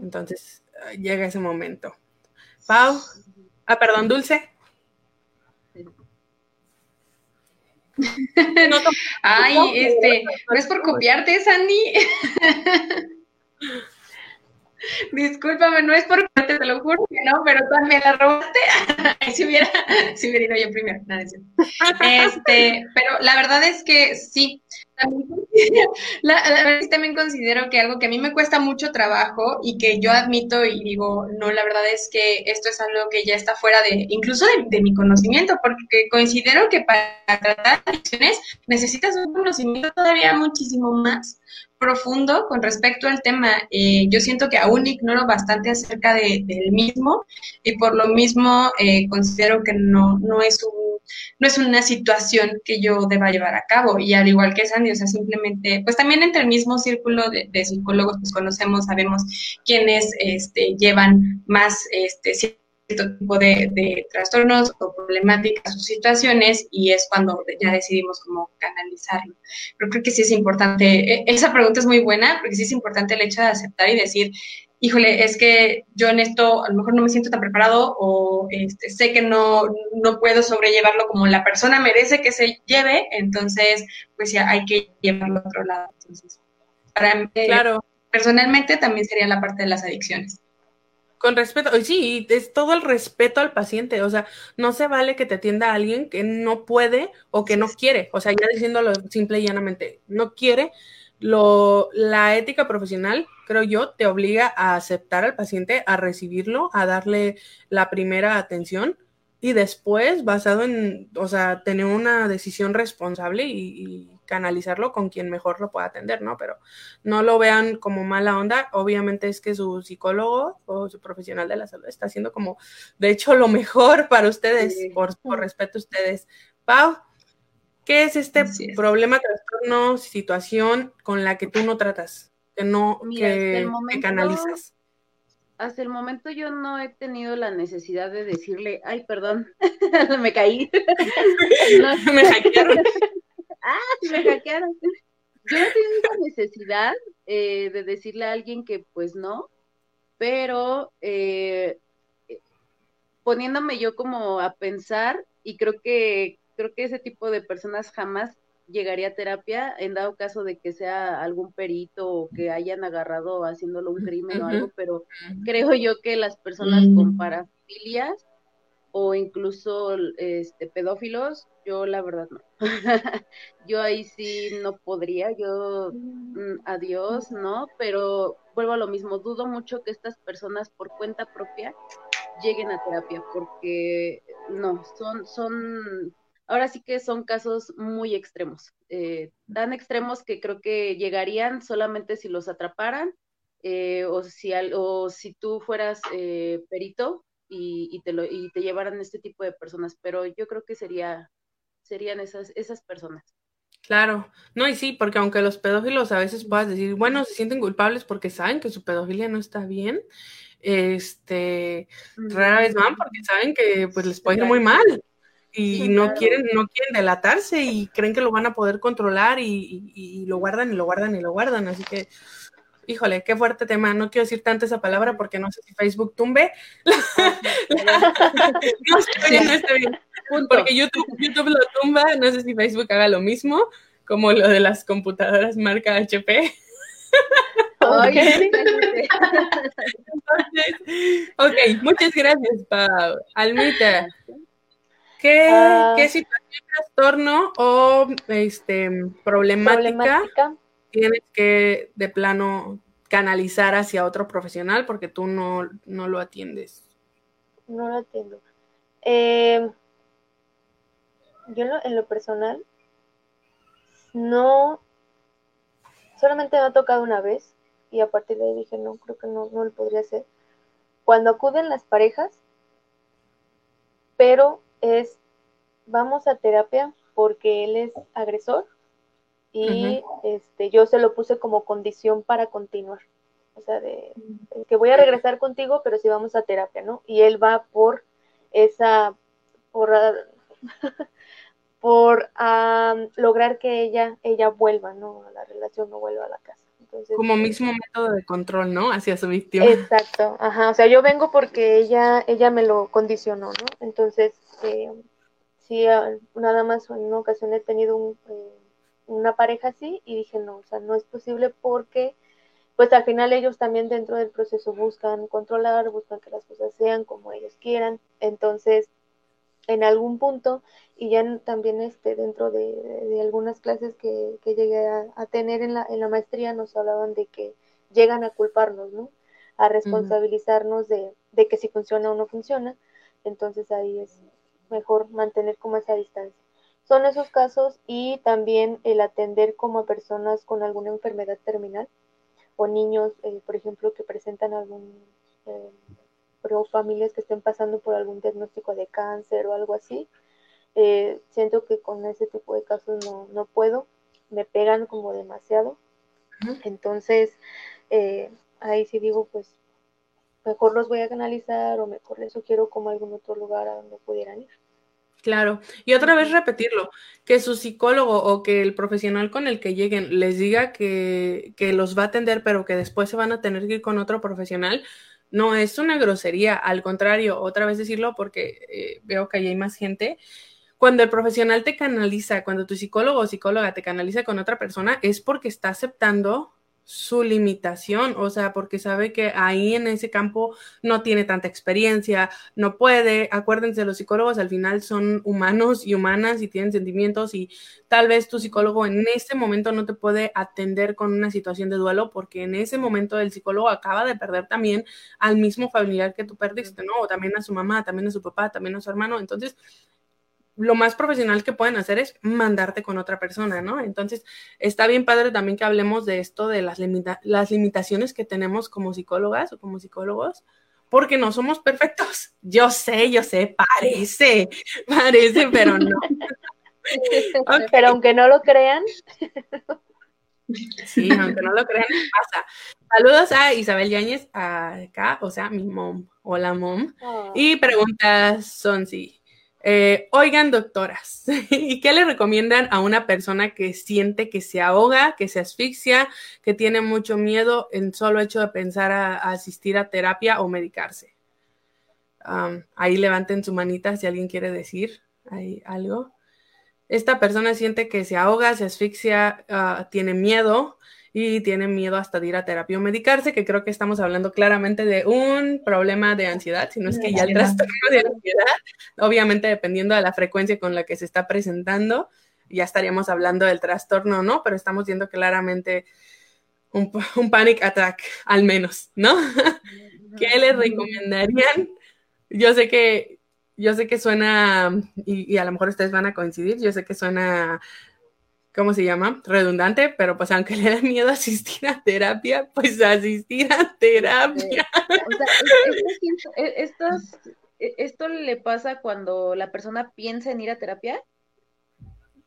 [SPEAKER 1] Entonces, llega ese momento. Pau, ah, perdón, Dulce.
[SPEAKER 4] Ay, este, no es por copiarte, Sandy. Discúlpame, no es por te lo juro que no, pero también la robaste. si hubiera, si hubiera ido yo primero, nada, este, pero la verdad es que sí, también, la, considero que algo que a mí me cuesta mucho trabajo y que yo admito y digo, no, la verdad es que esto es algo que ya está fuera de, incluso de, mi conocimiento, porque considero que para tratar adicciones necesitas un conocimiento todavía muchísimo más, profundo con respecto al tema. Eh, yo siento que aún ignoro bastante acerca de, del mismo y por lo mismo eh, considero que no, no, es un, no es una situación que yo deba llevar a cabo. Y al igual que Sandy, o sea, simplemente, pues también entre el mismo círculo de, psicólogos, pues conocemos, sabemos quiénes este, llevan más este, cierto tipo de, trastornos o problemáticas o situaciones y es cuando ya decidimos cómo canalizarlo. Pero creo que sí es importante, e, esa pregunta es muy buena porque sí es importante el hecho de aceptar y decir, híjole, es que yo en esto a lo mejor no me siento tan preparado o este, sé que no, no puedo sobrellevarlo como la persona merece que se lleve, entonces pues ya hay que llevarlo a otro lado. Entonces, para mí, claro. personalmente también sería la parte de las adicciones.
[SPEAKER 1] Con respeto, sí, es todo el respeto al paciente, o sea, no se vale que te atienda a alguien que no puede o que no quiere, o sea, ya diciéndolo simple y llanamente, no quiere, lo, la ética profesional, creo yo, te obliga a aceptar al paciente, a recibirlo, a darle la primera atención y después, basado en, o sea, tener una decisión responsable y canalizarlo con quien mejor lo pueda atender, ¿no? Pero no lo vean como mala onda. Obviamente es que su psicólogo o su profesional de la salud está haciendo como, de hecho, lo mejor para ustedes, por, respeto a ustedes. Pau, ¿qué es este problema, trastorno, situación con la que tú no tratas, que no, que, canalizas?
[SPEAKER 5] hasta el momento yo no he tenido la necesidad de decirle, ay, perdón, me caí. me hackearon ah, me hackearon. Yo no tengo esa necesidad eh, de decirle a alguien que pues no, pero eh, poniéndome yo como a pensar, y creo que, creo que ese tipo de personas jamás llegaría a terapia en dado caso de que sea algún perito o que hayan agarrado haciéndolo un crimen o algo, pero creo yo que las personas con parafilias o incluso este pedófilos yo la verdad no. yo ahí sí no podría, yo mm, adiós, ¿no? Pero vuelvo a lo mismo, dudo mucho que estas personas por cuenta propia lleguen a terapia, porque no, son, son, ahora sí que son casos muy extremos, eh, tan extremos que creo que llegarían solamente si los atraparan eh, o, si, o si tú fueras eh, perito y, y, te lo, y te llevaran este tipo de personas, pero yo creo que sería serían esas, esas personas.
[SPEAKER 1] Claro, no, y sí, porque aunque los pedófilos a veces puedas decir, bueno, se sienten culpables porque saben que su pedofilia no está bien, este, rara vez van porque saben que pues les puede ir muy mal y no quieren, no quieren delatarse y creen que lo van a poder controlar y, y, lo guardan y lo guardan y lo guardan, así que híjole, qué fuerte tema. No quiero decir tanto esa palabra porque no sé si Facebook tumbe. no está bien, no está bien. Porque YouTube, YouTube lo tumba, no sé si Facebook haga lo mismo, como lo de las computadoras marca HP. ok, muchas gracias, Pau. Almita, ¿qué, ah. ¿qué situación, trastorno o este, problemática tienes que de plano canalizar hacia otro profesional porque tú no, no lo atiendes?
[SPEAKER 2] No lo atiendo. Eh, yo en lo, personal no, solamente me ha tocado una vez y a partir de ahí dije, no, creo que no, no lo podría hacer. Cuando acuden las parejas, pero es, vamos a terapia porque él es agresor y este, yo se lo puse como condición para continuar. O sea, de que voy a regresar contigo, pero si vamos a terapia, ¿no? Y él va por esa, por, por lograr que ella, ella vuelva, ¿no? A la relación, no vuelva a la casa. Entonces,
[SPEAKER 1] como mismo método de control, ¿no? Hacia su víctima.
[SPEAKER 2] Exacto, ajá. O sea, yo vengo porque ella, ella me lo condicionó, ¿no? Entonces, eh, sí, nada más en una ocasión he tenido un, eh, una pareja así y dije, no, o sea, no es posible porque pues al final ellos también dentro del proceso buscan controlar, buscan que las cosas sean como ellos quieran. Entonces, en algún punto, y ya también este, dentro de, algunas clases que, que llegué a, tener en la, en la maestría, nos hablaban de que llegan a culparnos, ¿no? A responsabilizarnos de, de que si funciona o no funciona. Entonces ahí es mejor mantener como esa distancia son esos casos y también el atender como a personas con alguna enfermedad terminal o niños, eh, por ejemplo, que presentan algún, eh, o familias que estén pasando por algún diagnóstico de cáncer o algo así. Eh, siento que con ese tipo de casos no, no puedo, me pegan como demasiado. Entonces, eh, ahí sí digo, pues mejor los voy a canalizar o mejor les sugiero como algún otro lugar a donde pudieran ir.
[SPEAKER 1] Claro, y otra vez repetirlo, que su psicólogo o que el profesional con el que lleguen les diga que, que, los va a atender, pero que después se van a tener que ir con otro profesional, no es una grosería, al contrario, otra vez decirlo porque eh, veo que ahí hay más gente. Cuando el profesional te canaliza, cuando tu psicólogo o psicóloga te canaliza con otra persona, es porque está aceptando su limitación, o sea, porque sabe que ahí en ese campo no tiene tanta experiencia, no puede, acuérdense, los psicólogos al final son humanos y humanas y tienen sentimientos y tal vez tu psicólogo en ese momento no te puede atender con una situación de duelo porque en ese momento el psicólogo acaba de perder también al mismo familiar que tú perdiste, ¿no? O también a su mamá, también a su papá, también a su hermano, entonces lo más profesional que pueden hacer es mandarte con otra persona, ¿no? Entonces, está bien padre también que hablemos de esto, de las, las limitaciones que tenemos como psicólogas o como psicólogos, porque no somos perfectos. Yo sé, yo sé, parece, parece, pero no.
[SPEAKER 2] Pero aunque no lo crean.
[SPEAKER 1] Sí, aunque no lo crean, pasa. Saludos a Isabel Yáñez, acá, o sea, mi mom. Hola, mom. Oh. Y preguntas son sí. Eh, oigan, doctoras, ¿y qué le recomiendan a una persona que siente que se ahoga, que se asfixia, que tiene mucho miedo en solo hecho de pensar a, asistir a terapia o medicarse? ahí levanten su manita si alguien quiere decir hay algo. Esta persona siente que se ahoga, se asfixia, ah, tiene miedo y tienen miedo hasta de ir a terapia o medicarse, que creo que estamos hablando claramente de un problema de ansiedad, si no es que ya el trastorno de ansiedad, obviamente dependiendo de la frecuencia con la que se está presentando, ya estaríamos hablando del trastorno, ¿no? Pero estamos viendo claramente un, un panic attack, al menos, ¿no? ¿Qué les recomendarían? Yo sé que, yo sé que suena, y, y a lo mejor ustedes van a coincidir, yo sé que suena ¿cómo se llama? Redundante, pero pues aunque le da miedo asistir a terapia, pues asistir a terapia.
[SPEAKER 5] O sea, e, ¿esto le pasa cuando la persona piensa en ir a terapia?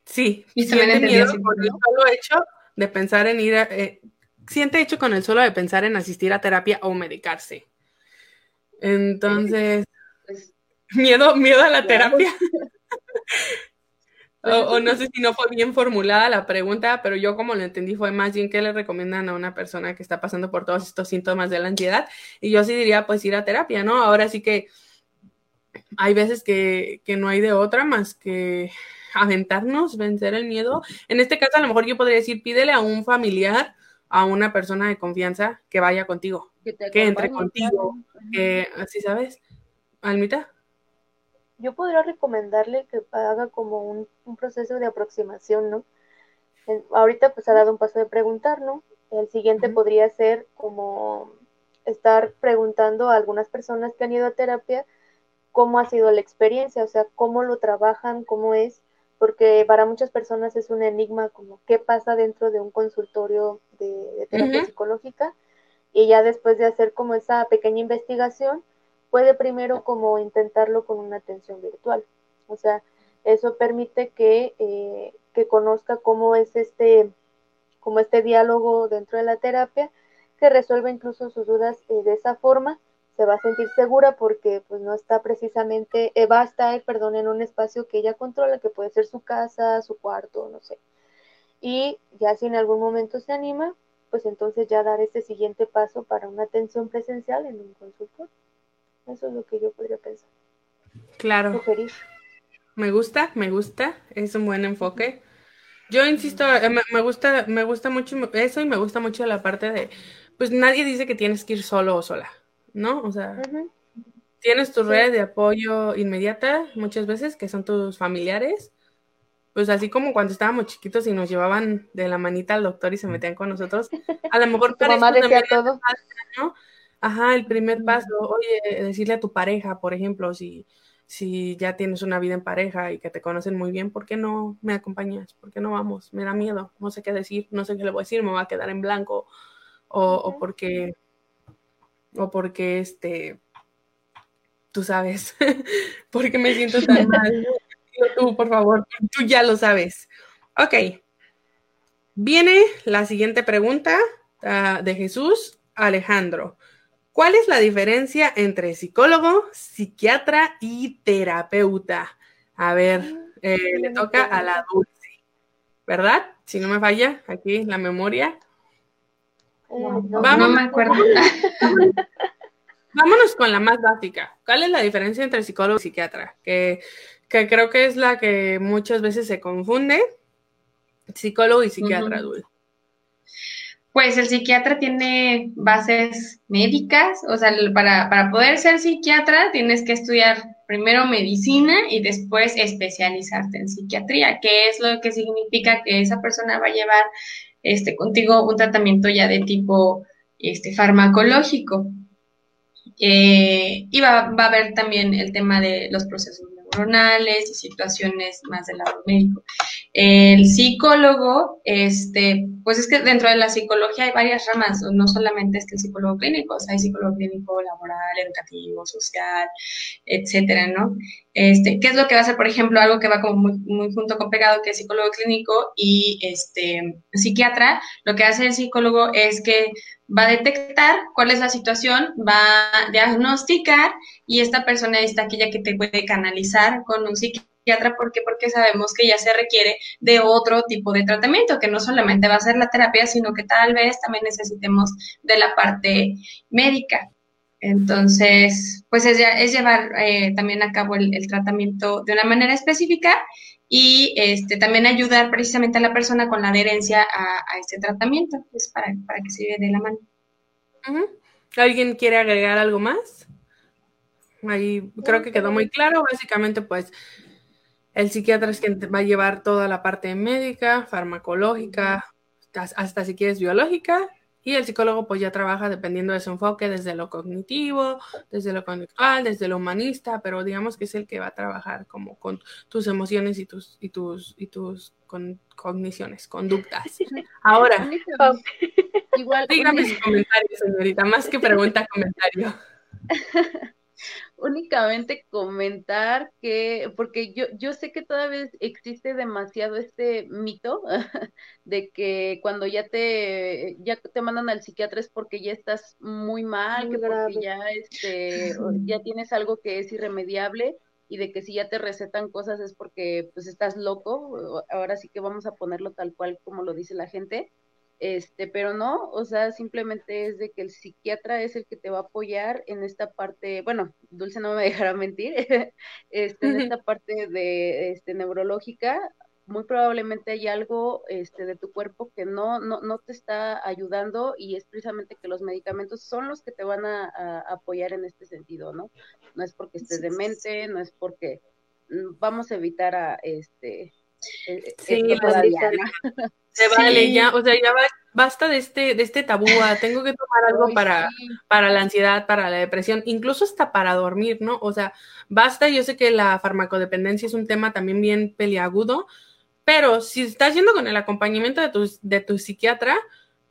[SPEAKER 1] Sí, y siente miedo con el solo hecho de pensar en ir a, eh, siente hecho con el solo de pensar en asistir a terapia o medicarse. Entonces, pues, miedo, miedo a la terapia. O, no sé si no fue bien formulada la pregunta, pero yo como lo entendí fue más bien que le recomiendan a una persona que está pasando por todos estos síntomas de la ansiedad. Y yo sí diría, pues ir a terapia, ¿no? Ahora sí que hay veces que, que no hay de otra más que aventarnos, vencer el miedo. En este caso, a lo mejor yo podría decir, pídele a un familiar, a una persona de confianza que vaya contigo, que, entre contigo, que así sabes, Almita
[SPEAKER 2] yo podría recomendarle que haga como un, proceso de aproximación, ¿no? ahorita pues ha dado un paso de preguntar, ¿no? El siguiente podría ser como estar preguntando a algunas personas que han ido a terapia cómo ha sido la experiencia, o sea, cómo lo trabajan, cómo es, porque para muchas personas es un enigma como qué pasa dentro de un consultorio de, terapia psicológica y ya después de hacer como esa pequeña investigación, puede primero como intentarlo con una atención virtual. O sea, eso permite que, eh, que conozca cómo es este, como este diálogo dentro de la terapia, que resuelva incluso sus dudas eh, de esa forma, se va a sentir segura porque pues no está precisamente, eh, va a estar, perdón, en un espacio que ella controla, que puede ser su casa, su cuarto, no sé. Y ya si en algún momento se anima, pues entonces ya dar ese siguiente paso para una atención presencial en un consultorio. Eso es lo que yo podría pensar.
[SPEAKER 1] Claro. Me gusta, me gusta, es un buen enfoque. Yo insisto, eh, me, gusta, me gusta mucho eso y me gusta mucho la parte de, pues nadie dice que tienes que ir solo o sola, ¿no? O sea, tienes tu red de apoyo inmediata muchas veces, que son tus familiares, pues así como cuando estábamos chiquitos y nos llevaban de la manita al doctor y se metían con nosotros, a lo mejor
[SPEAKER 2] tu mamá decía todo.
[SPEAKER 1] ¿no? Ajá, el primer paso, oye, decirle a tu pareja, por ejemplo, si, si ya tienes una vida en pareja y que te conocen muy bien, ¿por qué no me acompañas? ¿Por qué no vamos? Me da miedo, no sé qué decir, no sé qué le voy a decir, me va a quedar en blanco o, o porque o porque este tú sabes, porque me siento tan mal. Tú, por favor, tú ya lo sabes. Ok. Viene la siguiente pregunta uh, de Jesús Alejandro. ¿Cuál es la diferencia entre psicólogo, psiquiatra y terapeuta? A ver, eh, le toca a la dulce, ¿verdad? Si no me falla aquí la memoria.
[SPEAKER 4] Vamos, no me acuerdo.
[SPEAKER 1] Vámonos con la más básica. ¿Cuál es la diferencia entre psicólogo y psiquiatra? Que, que creo que es la que muchas veces se confunde. Psicólogo y psiquiatra, uh
[SPEAKER 4] pues el psiquiatra tiene bases médicas, o sea, para, para poder ser psiquiatra tienes que estudiar primero medicina y después especializarte en psiquiatría, que es lo que significa que esa persona va a llevar este, contigo un tratamiento ya de tipo este, farmacológico. Eh, y va, va, a haber también el tema de los procesos y situaciones más del lado médico. El psicólogo, este, pues es que dentro de la psicología hay varias ramas, no solamente es que el psicólogo clínico, o sea, hay psicólogo clínico laboral, educativo, social, etcétera, ¿no? Este, ¿qué es lo que va a hacer, por ejemplo, algo que va como muy, muy junto con pegado, que es psicólogo clínico y este psiquiatra? Lo que hace el psicólogo es que va a detectar cuál es la situación, va a diagnosticar y esta persona está aquella que te puede canalizar con un psiquiatra ¿por qué? Porque sabemos que ya se requiere de otro tipo de tratamiento, que no solamente va a ser la terapia, sino que tal vez también necesitemos de la parte médica. Entonces, pues es, es llevar eh, también a cabo el, tratamiento de una manera específica y este, también ayudar precisamente a la persona con la adherencia a, este tratamiento, pues para, para que se lleve de la mano.
[SPEAKER 1] ¿Alguien quiere agregar algo más? Ahí creo que quedó muy claro. Básicamente, pues el psiquiatra es quien va a llevar toda la parte médica, farmacológica, hasta si quieres biológica, y el psicólogo pues ya trabaja dependiendo de su enfoque, desde lo cognitivo, desde lo conductual, desde lo humanista, pero digamos que es el que va a trabajar como con tus emociones y tus y tus y tus cogniciones, conductas. Ahora, igual dígame su comentario, señorita, más que pregunta, comentario.
[SPEAKER 5] únicamente comentar que, porque yo, yo sé que todavía existe demasiado este mito de que cuando ya te, ya te mandan al psiquiatra es porque ya estás muy mal, que porque ya, este, ya tienes algo que es irremediable y de que si ya te recetan cosas es porque pues estás loco, ahora sí que vamos a ponerlo tal cual como lo dice la gente este, pero no, o sea, simplemente es de que el psiquiatra es el que te va a apoyar en esta parte, bueno, Dulce no me dejará mentir, este, en esta parte de este, neurológica, muy probablemente hay algo este, de tu cuerpo que no, no, no te está ayudando y es precisamente que los medicamentos son los que te van a, apoyar en este sentido, ¿no? No es porque estés demente, no es porque mm, vamos a evitar a este...
[SPEAKER 1] E, sí, Se vale, ya, o sea, ya basta de este, de este tabú, tengo que tomar algo para, para la ansiedad, para la depresión, incluso hasta para dormir, ¿no? O sea, basta, yo sé que la farmacodependencia es un tema también bien peliagudo, pero si estás yendo con el acompañamiento de tu, de tu psiquiatra,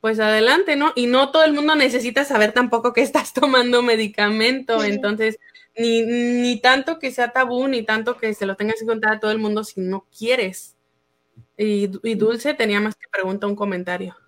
[SPEAKER 1] pues adelante, ¿no? Y no todo el mundo necesita saber tampoco que estás tomando medicamento, entonces, ni, ni tanto que sea tabú, ni tanto que se lo tengas que contar a todo el mundo si no quieres. Y, Dulce tenía más que pregunta un comentario.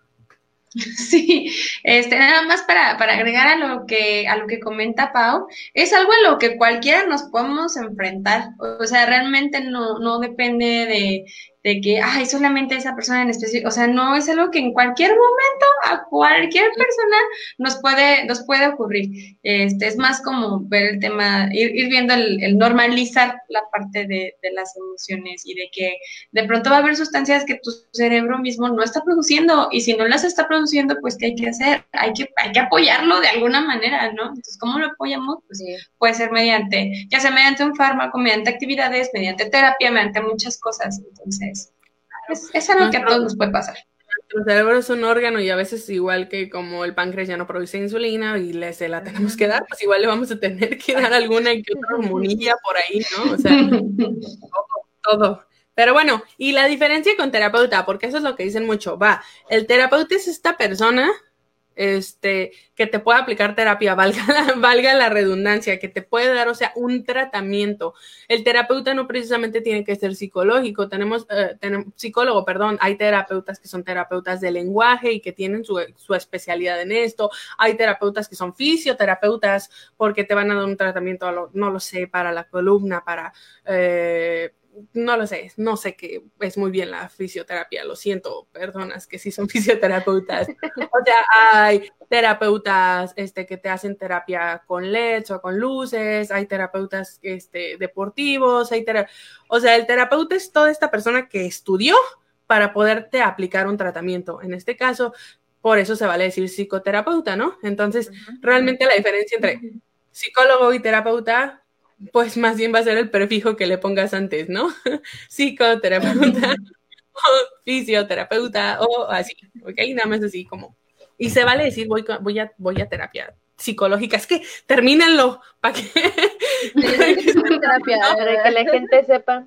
[SPEAKER 4] Sí, este, nada más para, para, agregar a lo que, a lo que comenta Pau, es algo en lo que cualquiera nos podemos enfrentar. O sea, realmente no, no depende de de que, ay, solamente esa persona en específico, o sea, no es algo que en cualquier momento a cualquier persona nos puede, nos puede ocurrir. Este, es más como ver el tema, ir, ir viendo el, normalizar la parte de, de, las emociones y de que de pronto va a haber sustancias que tu cerebro mismo no está produciendo y si no las está produciendo, pues ¿qué hay que hacer? Hay que, hay que apoyarlo de alguna manera, ¿no? Entonces, ¿cómo lo apoyamos? Pues puede ser mediante, ya sea mediante un fármaco, mediante actividades, mediante terapia, mediante muchas cosas. Entonces, es, algo que a todos nos puede pasar.
[SPEAKER 1] nuestro cerebro es un órgano y a veces igual que como el páncreas ya no produce insulina y le, se la tenemos que dar, pues igual le vamos a tener que dar alguna que otra hormonilla por ahí, ¿no? O sea, todo, todo. Pero bueno, y la diferencia con terapeuta, porque eso es lo que dicen mucho, va, el terapeuta es esta persona este, que te pueda aplicar terapia, valga la, valga la redundancia, que te puede dar, o sea, un tratamiento. El terapeuta no precisamente tiene que ser psicológico, tenemos, eh, tenemos psicólogo, perdón, hay terapeutas que son terapeutas de lenguaje y que tienen su, su, especialidad en esto, hay terapeutas que son fisioterapeutas porque te van a dar un tratamiento, no lo sé, para la columna, para... Eh, no lo sé, no sé qué es muy bien la fisioterapia, lo siento, personas que sí son fisioterapeutas. O sea, hay terapeutas este, que te hacen terapia con LEDs o con luces, hay terapeutas este, deportivos, hay o sea, el terapeuta es toda esta persona que estudió para poderte aplicar un tratamiento. En este caso, por eso se vale decir psicoterapeuta, ¿no? Entonces, realmente la diferencia entre psicólogo y terapeuta pues más bien va a ser el prefijo que le pongas antes, ¿no? Psicoterapeuta o fisioterapeuta o así, ¿ok? Nada más así como. Y se vale decir voy, voy, a, voy a terapia psicológica. Es que termínenlo para que,
[SPEAKER 2] para que la gente sepa.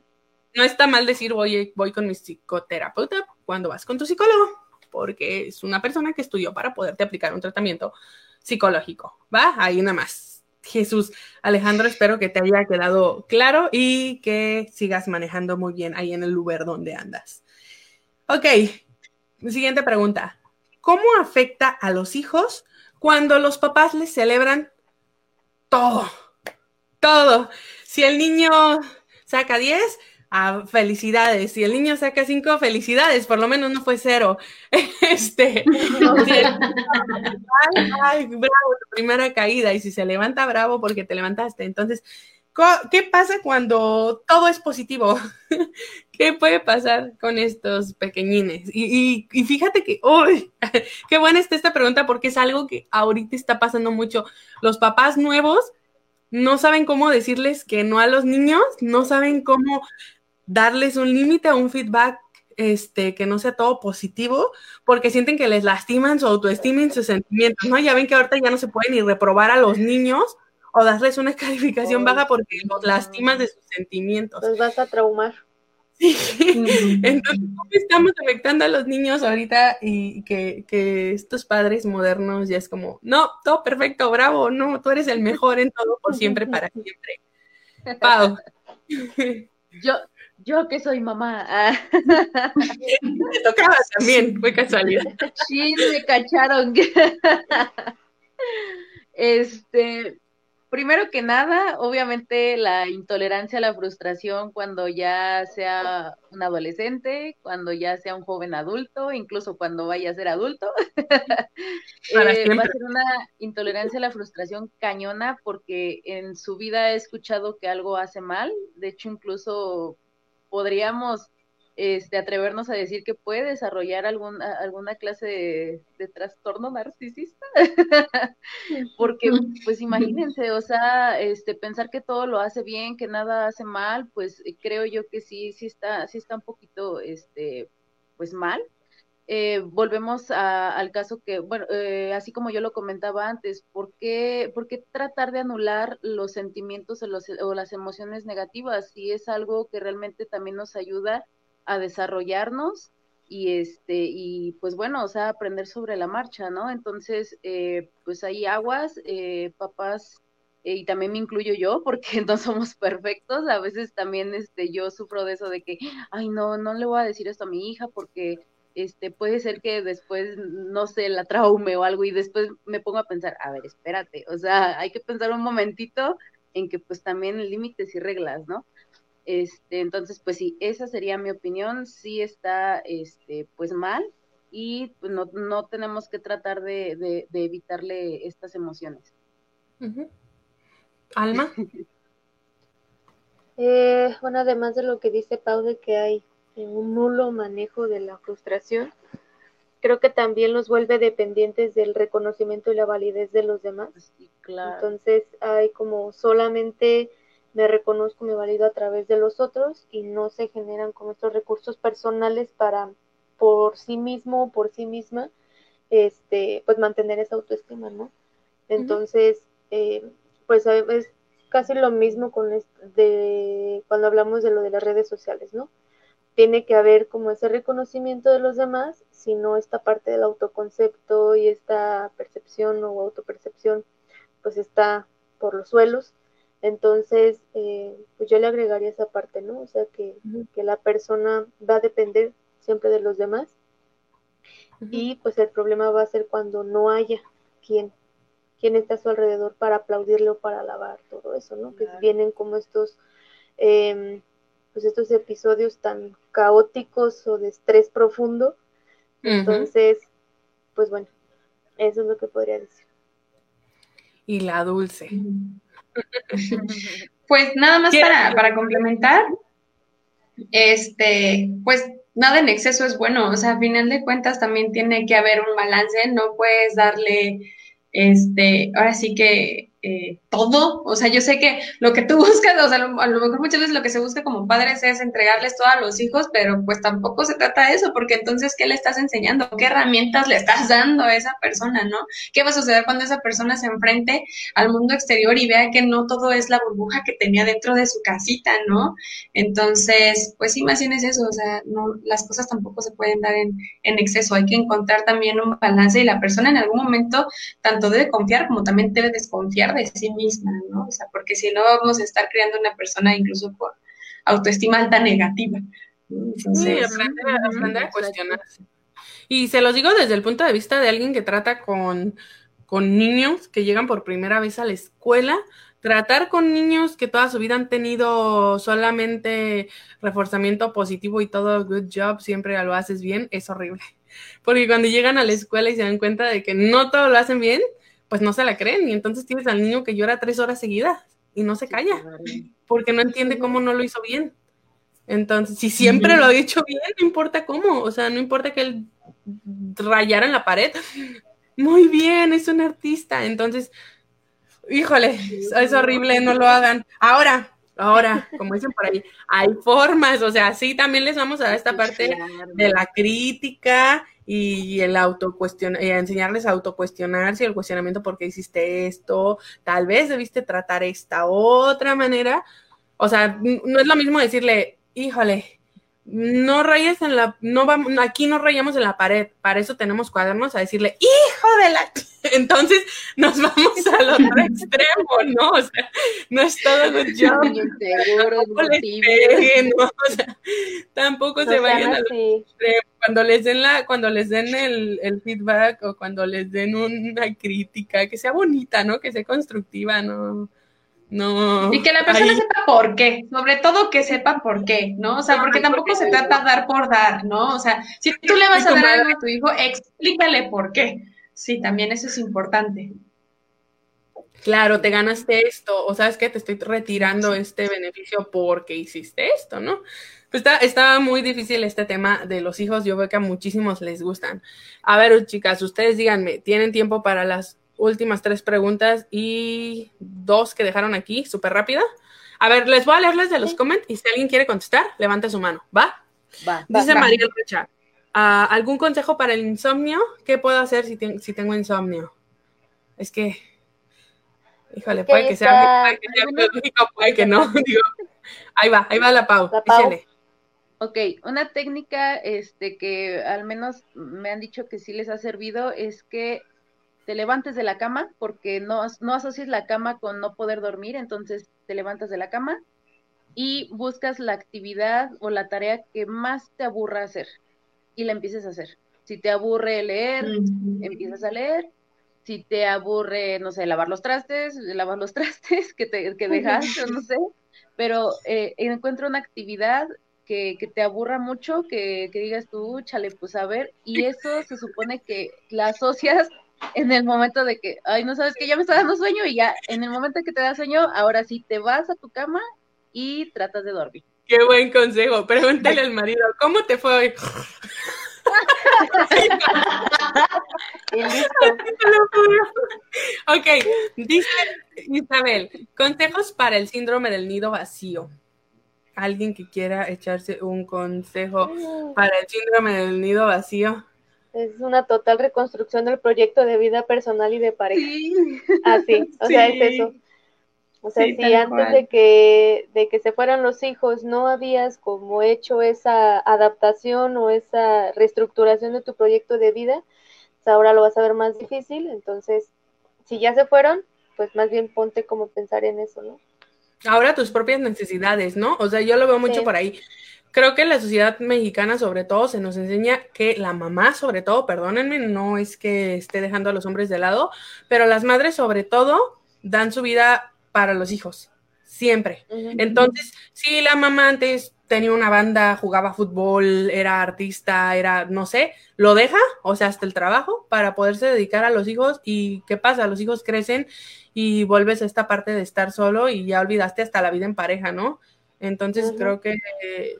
[SPEAKER 1] No está mal decir voy, voy con mi psicoterapeuta cuando vas con tu psicólogo, porque es una persona que estudió para poderte aplicar un tratamiento psicológico, ¿va? Ahí nada más Jesús. Alejandro, espero que te haya quedado claro y que sigas manejando muy bien ahí en el lugar donde andas. Ok, siguiente pregunta. ¿Cómo afecta a los hijos cuando los papás les celebran todo? Todo. Si el niño saca 10, felicidades. Si el niño saca cinco, felicidades, por lo menos no fue cero. Este, ay, bravo, tu primera caída. Y si se levanta, bravo porque te levantaste. Entonces, ¿qué pasa cuando todo es positivo? ¿Qué puede pasar con estos pequeñines? Y, y, fíjate que, uy, qué buena está esta pregunta porque es algo que ahorita está pasando mucho. Los papás nuevos no saben cómo decirles que no a los niños, no saben cómo darles un límite a un feedback este, que no sea todo positivo, porque sienten que les lastiman su autoestima y sus sentimientos, ¿no? Ya ven que ahorita ya no se puede ni reprobar a los niños o darles una calificación baja porque los lastimas de sus sentimientos.
[SPEAKER 2] Los vas a traumar.
[SPEAKER 1] Sí. Entonces, ¿cómo estamos afectando a los niños ahorita y que, que, estos padres modernos ya es como, no, todo perfecto, bravo, no, tú eres el mejor en todo, por siempre, para siempre. Pau.
[SPEAKER 5] Yo, yo que soy mamá.
[SPEAKER 1] Me tocaba también, fue casualidad.
[SPEAKER 5] Sí, me cacharon. Este, primero que nada, obviamente la intolerancia a la frustración cuando ya sea un adolescente, cuando ya sea un joven adulto, incluso cuando vaya a ser adulto. Eh, va a ser una intolerancia a la frustración cañona porque en su vida he escuchado que algo hace mal. De hecho, incluso podríamos este, atrevernos a decir que puede desarrollar alguna, alguna clase de, trastorno narcisista. Porque, pues imagínense, o sea, este, pensar que todo lo hace bien, que nada hace mal, pues creo yo que sí, sí está, sí está un poquito, este, pues mal. Eh, volvemos al caso que, bueno, eh, así como yo lo comentaba antes, ¿por qué, ¿por qué, tratar de anular los sentimientos o, los, o las emociones negativas si es algo que realmente también nos ayuda a desarrollarnos y este y pues bueno o sea aprender sobre la marcha no entonces eh, pues hay aguas papás y también me incluyo yo porque no somos perfectos a veces también este yo sufro de eso de que ay no no le voy a decir esto a mi hija porque este, puede ser que después, no sé, la traume o algo y después me pongo a pensar, a ver, espérate, o sea, hay que pensar un momentito en que pues también límites y reglas, ¿no? Este, entonces, pues sí, esa sería mi opinión, sí está, este, pues mal y pues, no, no tenemos que tratar de, de, evitarle estas emociones.
[SPEAKER 1] Alma.
[SPEAKER 2] eh, bueno, además de lo que dice Pau de que hay un nulo manejo de la frustración, creo que también los vuelve dependientes del reconocimiento y la validez de los demás. Entonces hay como solamente me reconozco, me valido a través de los otros y no se generan como estos recursos personales para por sí mismo, por sí misma, este, pues mantener esa autoestima, ¿no? Entonces, eh, pues es casi lo mismo con de, cuando hablamos de lo de las redes sociales, ¿no? Tiene que haber como ese reconocimiento de los demás, sino esta parte del autoconcepto y esta percepción o autopercepción, pues está por los suelos. Entonces, eh, pues yo le agregaría esa parte, ¿no? O sea, que, que la persona va a depender siempre de los demás y pues el problema va a ser cuando no haya quien, quien esté a su alrededor para aplaudirle o para alabar todo eso, ¿no? Que vienen como estos, em, pues estos episodios tan caóticos o de estrés profundo. Entonces, pues bueno, eso es lo que podría decir.
[SPEAKER 1] Y la dulce.
[SPEAKER 4] Pues nada más para, para complementar, este, pues nada en exceso es bueno, o sea, a final de cuentas también tiene que haber un balance, no puedes darle, este, ahora sí que eh, todo. O sea, yo sé que lo que tú buscas, o sea, a lo, mejor muchas veces lo que se busca como padres es entregarles todo a los hijos, pero pues tampoco se trata de eso, porque entonces, ¿qué le estás enseñando? ¿Qué herramientas le estás dando a esa persona, no? ¿Qué va a suceder cuando esa persona se enfrente al mundo exterior y vea que no todo es la burbuja que tenía dentro de su casita, ¿no? Entonces, pues es eso, o sea, no, las cosas tampoco se pueden dar en, en exceso, hay que encontrar también un balance y la persona en algún momento tanto debe confiar como también debe desconfiar de sí misma, ¿no? O sea, porque si no vamos a estar creando una persona incluso por autoestima alta negativa.
[SPEAKER 1] sí, aprender, a cuestionarse. Y se los digo desde el punto de vista de alguien que trata con, con niños que llegan por primera vez a la escuela, tratar con niños que toda su vida han tenido solamente reforzamiento positivo y todo good job, siempre lo haces bien, es horrible. Porque cuando llegan a la escuela y se dan cuenta de que no todo lo hacen bien, pues no se la creen y entonces tienes al niño que llora tres horas seguidas y no se calla porque no entiende cómo no lo hizo bien. Entonces, si siempre lo ha hecho bien, no importa cómo, o sea, no importa que él rayara en la pared. Muy bien, es un artista. Entonces, híjole, es horrible, no lo hagan. Ahora, ahora, como dicen por ahí, hay formas, o sea, sí, también les vamos a dar esta parte de la crítica y el autocuestion y enseñarles a autocuestionarse el cuestionamiento por qué hiciste esto, tal vez debiste tratar esta otra manera. O sea, no es lo mismo decirle, híjole, no rayes en la, no vamos, aquí no rayamos en la pared, para eso tenemos cuadernos a decirle, hijo de la, entonces nos vamos al otro extremo, ¿no? O sea, no es todo good job. tampoco les peguen, ¿no? O sea, tampoco se vayan al extremo. Cuando les den la, cuando les den el, el feedback o cuando les den una crítica, que sea bonita, ¿no? Que sea constructiva, ¿no? No.
[SPEAKER 4] Y que la persona sepa por qué, sobre todo que sepa por qué, ¿no? O sea, porque tampoco se trata de dar por dar, ¿no? O sea, si tú le vas a dar algo a tu hijo, explícale por qué. Sí, también eso es importante.
[SPEAKER 1] Claro, te ganaste esto, o sabes que te estoy retirando este beneficio porque hiciste esto, ¿no? Pues está, está muy difícil este tema de los hijos, yo veo que a muchísimos les gustan. A ver, chicas, ustedes díganme, ¿tienen tiempo para las últimas tres preguntas y dos que dejaron aquí, súper rápida. A ver, les voy a leerles de los comments y si alguien quiere contestar, levante su mano. ¿Va? Va. Dice María Rocha, ah, ¿algún consejo para el insomnio? ¿Qué puedo hacer si, si tengo insomnio? Es que, híjole, puede que sea, puede que sea puede que no. ahí va, ahí va la Pau.
[SPEAKER 5] Ok, una técnica este, que al menos me han dicho que sí les ha servido es que te levantes de la cama, porque no, no asocies la cama con no poder dormir, entonces te levantas de la cama y buscas la actividad o la tarea que más te aburra hacer y la empieces a hacer. Si te aburre leer, empiezas a leer. Si te aburre, no sé, lavar los trastes, lavar los trastes que, te, que dejaste, no sé. Pero eh, encuentra una actividad que, que, te aburra mucho, que, que digas tú, chale, pues a ver, y eso se supone que la asocias en el momento de que, ay, no sabes que ya me está dando sueño y ya, en el momento que te da sueño, ahora sí te vas a tu cama y tratas de dormir.
[SPEAKER 1] Qué buen consejo. Pregúntale al marido, ¿cómo te fue hoy? ok, dice Isabel, consejos para el síndrome del nido vacío. alguien que quiera echarse un consejo para el síndrome del nido vacío.
[SPEAKER 2] Es una total reconstrucción del proyecto de vida personal y de pareja. Así, o sea, es eso. O sea, si antes de que, de que se fueran los hijos no habías como hecho esa adaptación o esa reestructuración de tu proyecto de vida, pues ahora lo vas a ver más difícil. Entonces, si ya se fueron, pues más bien ponte como pensar en eso, ¿no?
[SPEAKER 1] Ahora tus propias necesidades, ¿no? O sea, yo lo veo mucho por ahí. Creo que la sociedad mexicana, sobre todo, se nos enseña que la mamá, sobre todo, perdónenme, no es que esté dejando a los hombres de lado, pero las madres, sobre todo, dan su vida para los hijos, siempre. Entonces, si la mamá antes tenía una banda, jugaba fútbol, era artista, era, no sé, lo deja, o sea, hasta el trabajo, para poderse dedicar a los hijos. ¿Y qué pasa? Los hijos crecen y vuelves a esta parte de estar solo y ya olvidaste hasta la vida en pareja, ¿no? Entonces creo que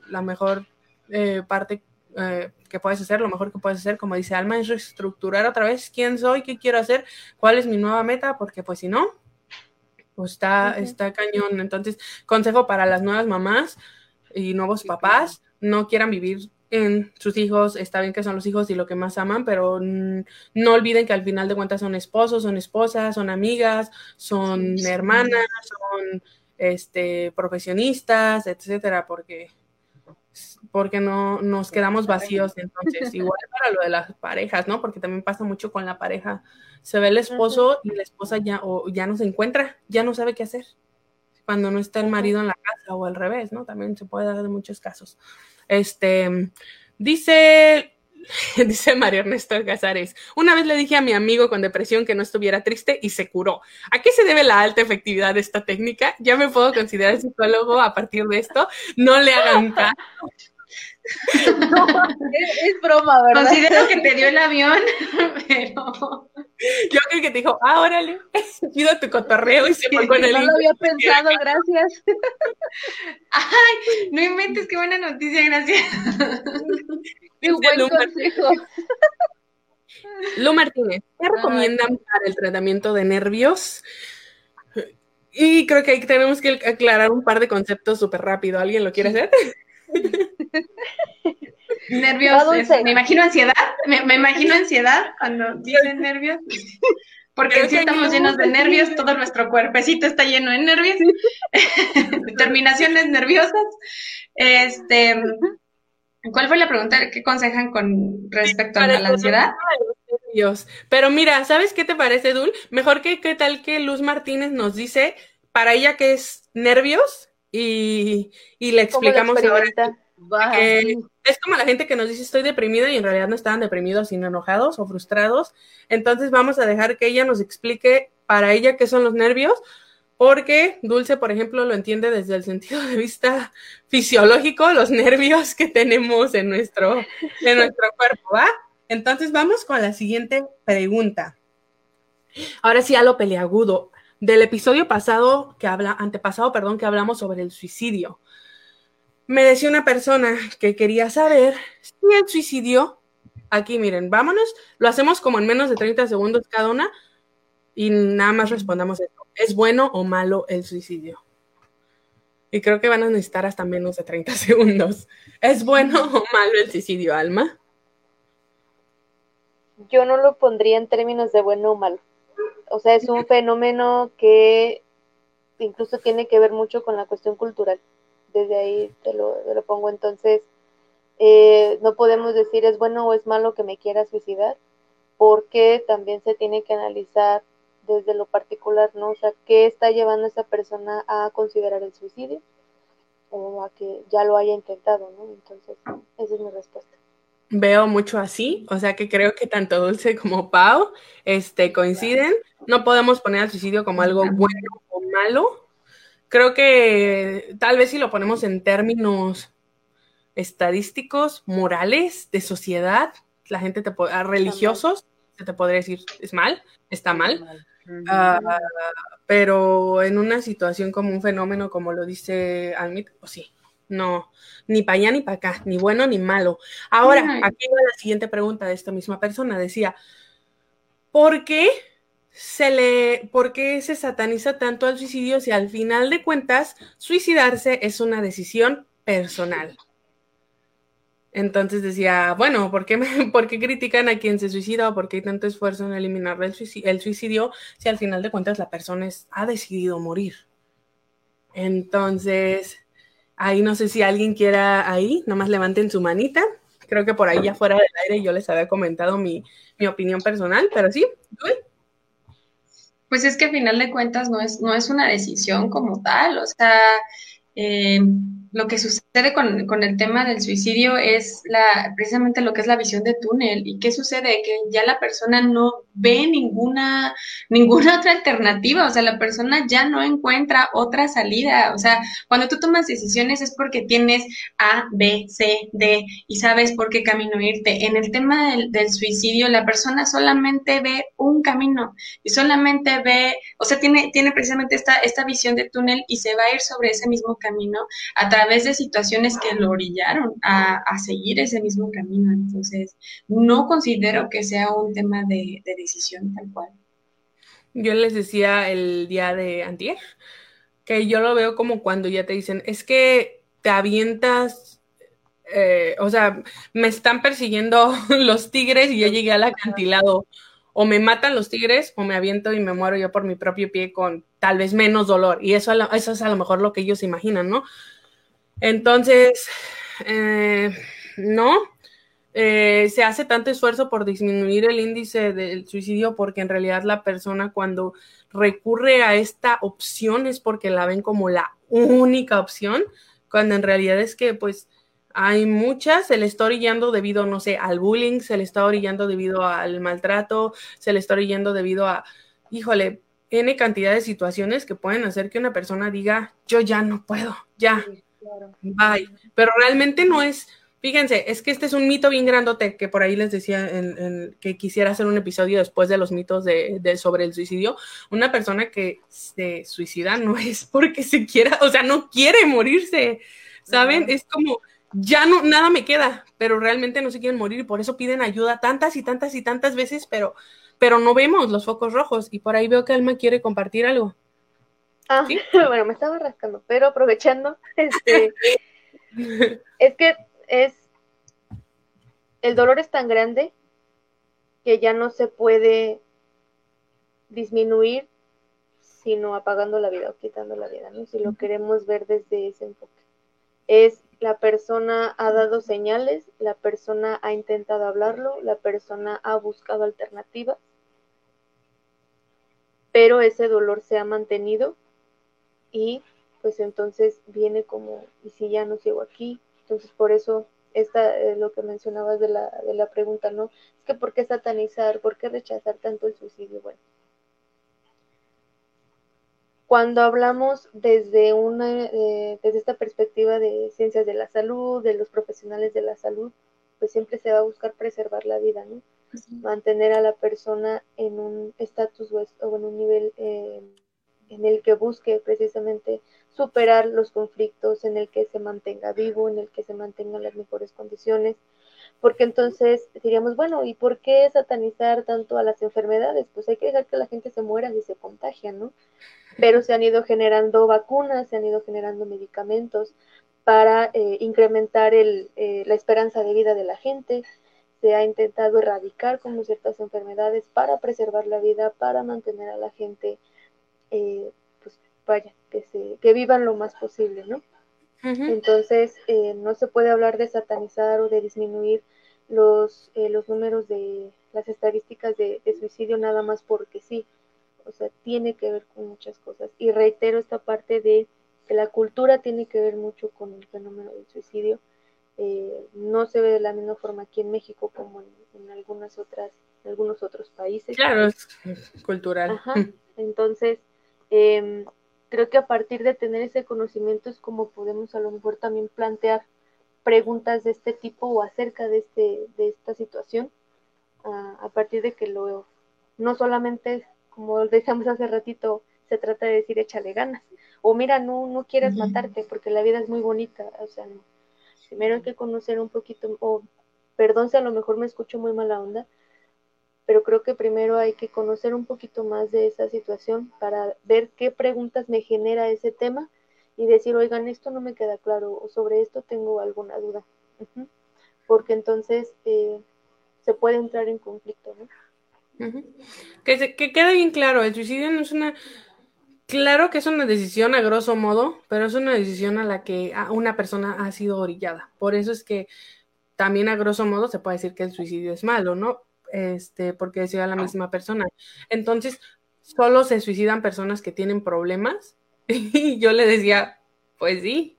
[SPEAKER 1] la mejor eh, parte eh, que puedes hacer, lo mejor que puedes hacer, como dice Alma, es reestructurar otra vez quién soy, qué quiero hacer, cuál es mi nueva meta, porque pues si no, pues está, está cañón. Entonces, consejo para las nuevas mamás y nuevos papás, no quieran vivir en sus hijos, está bien que son los hijos y lo que más aman, pero no olviden que al final de cuentas son esposos, son esposas, son amigas, son hermanas, son este profesionistas, etcétera, porque porque no nos quedamos vacíos entonces, igual para lo de las parejas, ¿no? Porque también pasa mucho con la pareja. Se ve el esposo y la esposa ya o ya no se encuentra, ya no sabe qué hacer. Cuando no está el marido en la casa o al revés, ¿no? También se puede dar en muchos casos. Este, dice, dice María Ernesto Casares, una vez le dije a mi amigo con depresión que no estuviera triste y se curó. ¿A qué se debe la alta efectividad de esta técnica? Ya me puedo considerar psicólogo a partir de esto. No le hagan caso.
[SPEAKER 2] es, broma, ¿verdad?
[SPEAKER 4] Considero que te dio el avión, pero.
[SPEAKER 1] Yo creo que te dijo, ah, órale, pido tu cotorreo y se fue con el.
[SPEAKER 2] No lo había pensado, gracias.
[SPEAKER 4] Ay, no inventes, qué buena noticia, gracias.
[SPEAKER 2] Un buen Lu consejo.
[SPEAKER 1] Lu Martínez, ¿qué recomiendan para el tratamiento de nervios? Y creo que ahí tenemos que aclarar un par de conceptos súper rápido. ¿Alguien lo quiere hacer?
[SPEAKER 4] Nervios, me imagino ansiedad, me, imagino ansiedad cuando tienen nervios, porque si estamos llenos de nervios, todo nuestro cuerpecito está lleno de nervios, determinaciones nerviosas. Este, ¿cuál fue la pregunta? ¿Qué aconsejan con respecto a la ansiedad?
[SPEAKER 1] Pero mira, ¿sabes qué te parece, Dul? Mejor que qué tal que Luz Martínez nos dice para ella que es nervios y, le explicamos ahora. es como la gente que nos dice estoy deprimida y en realidad no estaban deprimidos, sino enojados o frustrados. Entonces vamos a dejar que ella nos explique para ella qué son los nervios, porque Dulce, por ejemplo, lo entiende desde el sentido de vista fisiológico, los nervios que tenemos en nuestro, en nuestro cuerpo, ¿va? Entonces vamos con la siguiente pregunta. Ahora sí a lo peleagudo del episodio pasado que habla, antepasado, perdón, que hablamos sobre el suicidio. Me decía una persona que quería saber si el suicidio, aquí miren, vámonos, lo hacemos como en menos de 30 segundos cada una y nada más respondamos esto. ¿Es bueno o malo el suicidio? Y creo que van a necesitar hasta menos de 30 segundos. ¿Es bueno o malo el suicidio, Alma?
[SPEAKER 2] Yo no lo pondría en términos de bueno o malo o sea, es un fenómeno que incluso tiene que ver mucho con la cuestión cultural. Desde ahí te lo, pongo. Entonces, eh, no podemos decir es bueno o es malo que me quiera suicidar, porque también se tiene que analizar desde lo particular, ¿no? O sea, ¿qué está llevando a esa persona a considerar el suicidio? O a que ya lo haya intentado, ¿no? Entonces, esa es mi respuesta
[SPEAKER 1] veo mucho así, o sea que creo que tanto Dulce como Pau este, coinciden. No podemos poner al suicidio como algo bueno o malo. Creo que tal vez si lo ponemos en términos estadísticos, morales, de sociedad, la gente te puede, religiosos, se te podría decir, es mal, está mal. Ah, pero en una situación como un fenómeno, como lo dice Almit, pues sí, no, ni para allá ni para acá, ni bueno ni malo. Ahora, aquí va la siguiente pregunta de esta misma persona. Decía, ¿por qué se le, ¿por qué se sataniza tanto al suicidio si al final de cuentas suicidarse es una decisión personal? Entonces decía, bueno, ¿por qué, ¿por qué critican a quien se suicida o por qué hay tanto esfuerzo en eliminar el suicidio, si al final de cuentas la persona ha decidido morir? Entonces, ahí no sé si alguien quiera ahí, nomás levanten su manita. Creo que por ahí ya fuera del aire yo les había comentado mi, opinión personal, pero sí,
[SPEAKER 4] Pues es que al final de cuentas no es, no es una decisión como tal, o sea, eh, lo que sucede con, con, el tema del suicidio es la, precisamente lo que es la visión de túnel. ¿Y qué sucede? Que ya la persona no ve ninguna, ninguna otra alternativa, o sea, la persona ya no encuentra otra salida. O sea, cuando tú tomas decisiones es porque tienes A, B, C, D y sabes por qué camino irte. En el tema del, del suicidio, la persona solamente ve un camino y solamente ve, o sea, tiene, tiene precisamente esta, esta visión de túnel y se va a ir sobre ese mismo camino a través través de situaciones que lo orillaron a, seguir ese mismo camino. Entonces, no considero que sea un tema de, decisión tal cual.
[SPEAKER 1] Yo les decía el día de antier que yo lo veo como cuando ya te dicen, es que te avientas, eh, o sea, me están persiguiendo los tigres y ya llegué al acantilado. O me matan los tigres o me aviento y me muero yo por mi propio pie con tal vez menos dolor. Y eso, eso es a lo mejor lo que ellos imaginan, ¿no? Entonces, eh, no, eh, se hace tanto esfuerzo por disminuir el índice del suicidio porque en realidad la persona cuando recurre a esta opción es porque la ven como la única opción, cuando en realidad es que pues hay muchas, se le está orillando debido, no sé, al bullying, se le está orillando debido al maltrato, se le está orillando debido a, híjole, N cantidad de situaciones que pueden hacer que una persona diga, yo ya no puedo, ya, Bye. Pero realmente no es, fíjense, es que este es un mito bien grandote que por ahí les decía que quisiera hacer un episodio después de los mitos de, sobre el suicidio. Una persona que se suicida no es porque se quiera, o sea, no quiere morirse, ¿saben? Es como, ya no, nada me queda, pero realmente no se quieren morir y por eso piden ayuda tantas y tantas y tantas veces, pero, pero no vemos los focos rojos y por ahí veo que Alma quiere compartir algo.
[SPEAKER 2] Ah, bueno, me estaba rascando, pero aprovechando, este, es que es, el dolor es tan grande que ya no se puede disminuir sino apagando la vida o quitando la vida, ¿no? Si lo queremos ver desde ese enfoque. Es la persona ha dado señales, la persona ha intentado hablarlo, la persona ha buscado alternativas, pero ese dolor se ha mantenido y pues entonces viene como, ¿y si ya no sigo aquí? Entonces por eso esta es lo que mencionabas de la, de la pregunta, ¿no? Es que ¿por qué satanizar? ¿Por qué rechazar tanto el suicidio? Bueno, cuando hablamos desde una eh, desde esta perspectiva de ciencias de la salud, de los profesionales de la salud, pues siempre se va a buscar preservar la vida, ¿no? Mantener a la persona en un estatus o en un nivel eh, en el que busque precisamente superar los conflictos, en el que se mantenga vivo, en el que se mantengan las mejores condiciones, porque entonces diríamos, bueno, ¿y por qué satanizar tanto a las enfermedades? Pues hay que dejar que la gente se muera si se contagia, ¿no? Pero se han ido generando vacunas, se han ido generando medicamentos para eh, incrementar el, eh, la esperanza de vida de la gente, se ha intentado erradicar como ciertas enfermedades para preservar la vida, para mantener a la gente eh, pues vaya, que, se, que vivan lo más posible, ¿no? Entonces, eh, no se puede hablar de satanizar o de disminuir los, eh, los números de las estadísticas de, suicidio nada más porque sí. O sea, tiene que ver con muchas cosas. Y reitero esta parte de que la cultura tiene que ver mucho con el fenómeno del suicidio. no se ve de la misma forma aquí en México como en, algunas otras, en algunos otros países.
[SPEAKER 1] Claro, es cultural.
[SPEAKER 2] Entonces, Em, creo que a partir de tener ese conocimiento es como podemos a lo mejor también plantear preguntas de este tipo o acerca de, este, de esta situación, a partir de que lo no solamente, como decíamos hace ratito, se trata de decir échale ganas, o mira, no, no quieras matarte porque la vida es muy bonita, o sea, primero hay que conocer un poquito, o perdón si a lo mejor me escucho muy mala onda, pero creo que primero hay que conocer un poquito más de esa situación para ver qué preguntas me genera ese tema y decir, oigan, esto no me queda claro o sobre esto tengo alguna duda. Porque entonces eh, se puede entrar en conflicto, ¿no?
[SPEAKER 1] que, se, que quede bien claro, el suicidio no es una... Claro que es una decisión a grosso modo, pero es una decisión a la que una persona ha sido orillada. Por eso es que también a grosso modo se puede decir que el suicidio es malo, ¿no? Este, porque decía la misma persona. Entonces, solo se suicidan personas que tienen problemas. Y yo le decía, pues sí,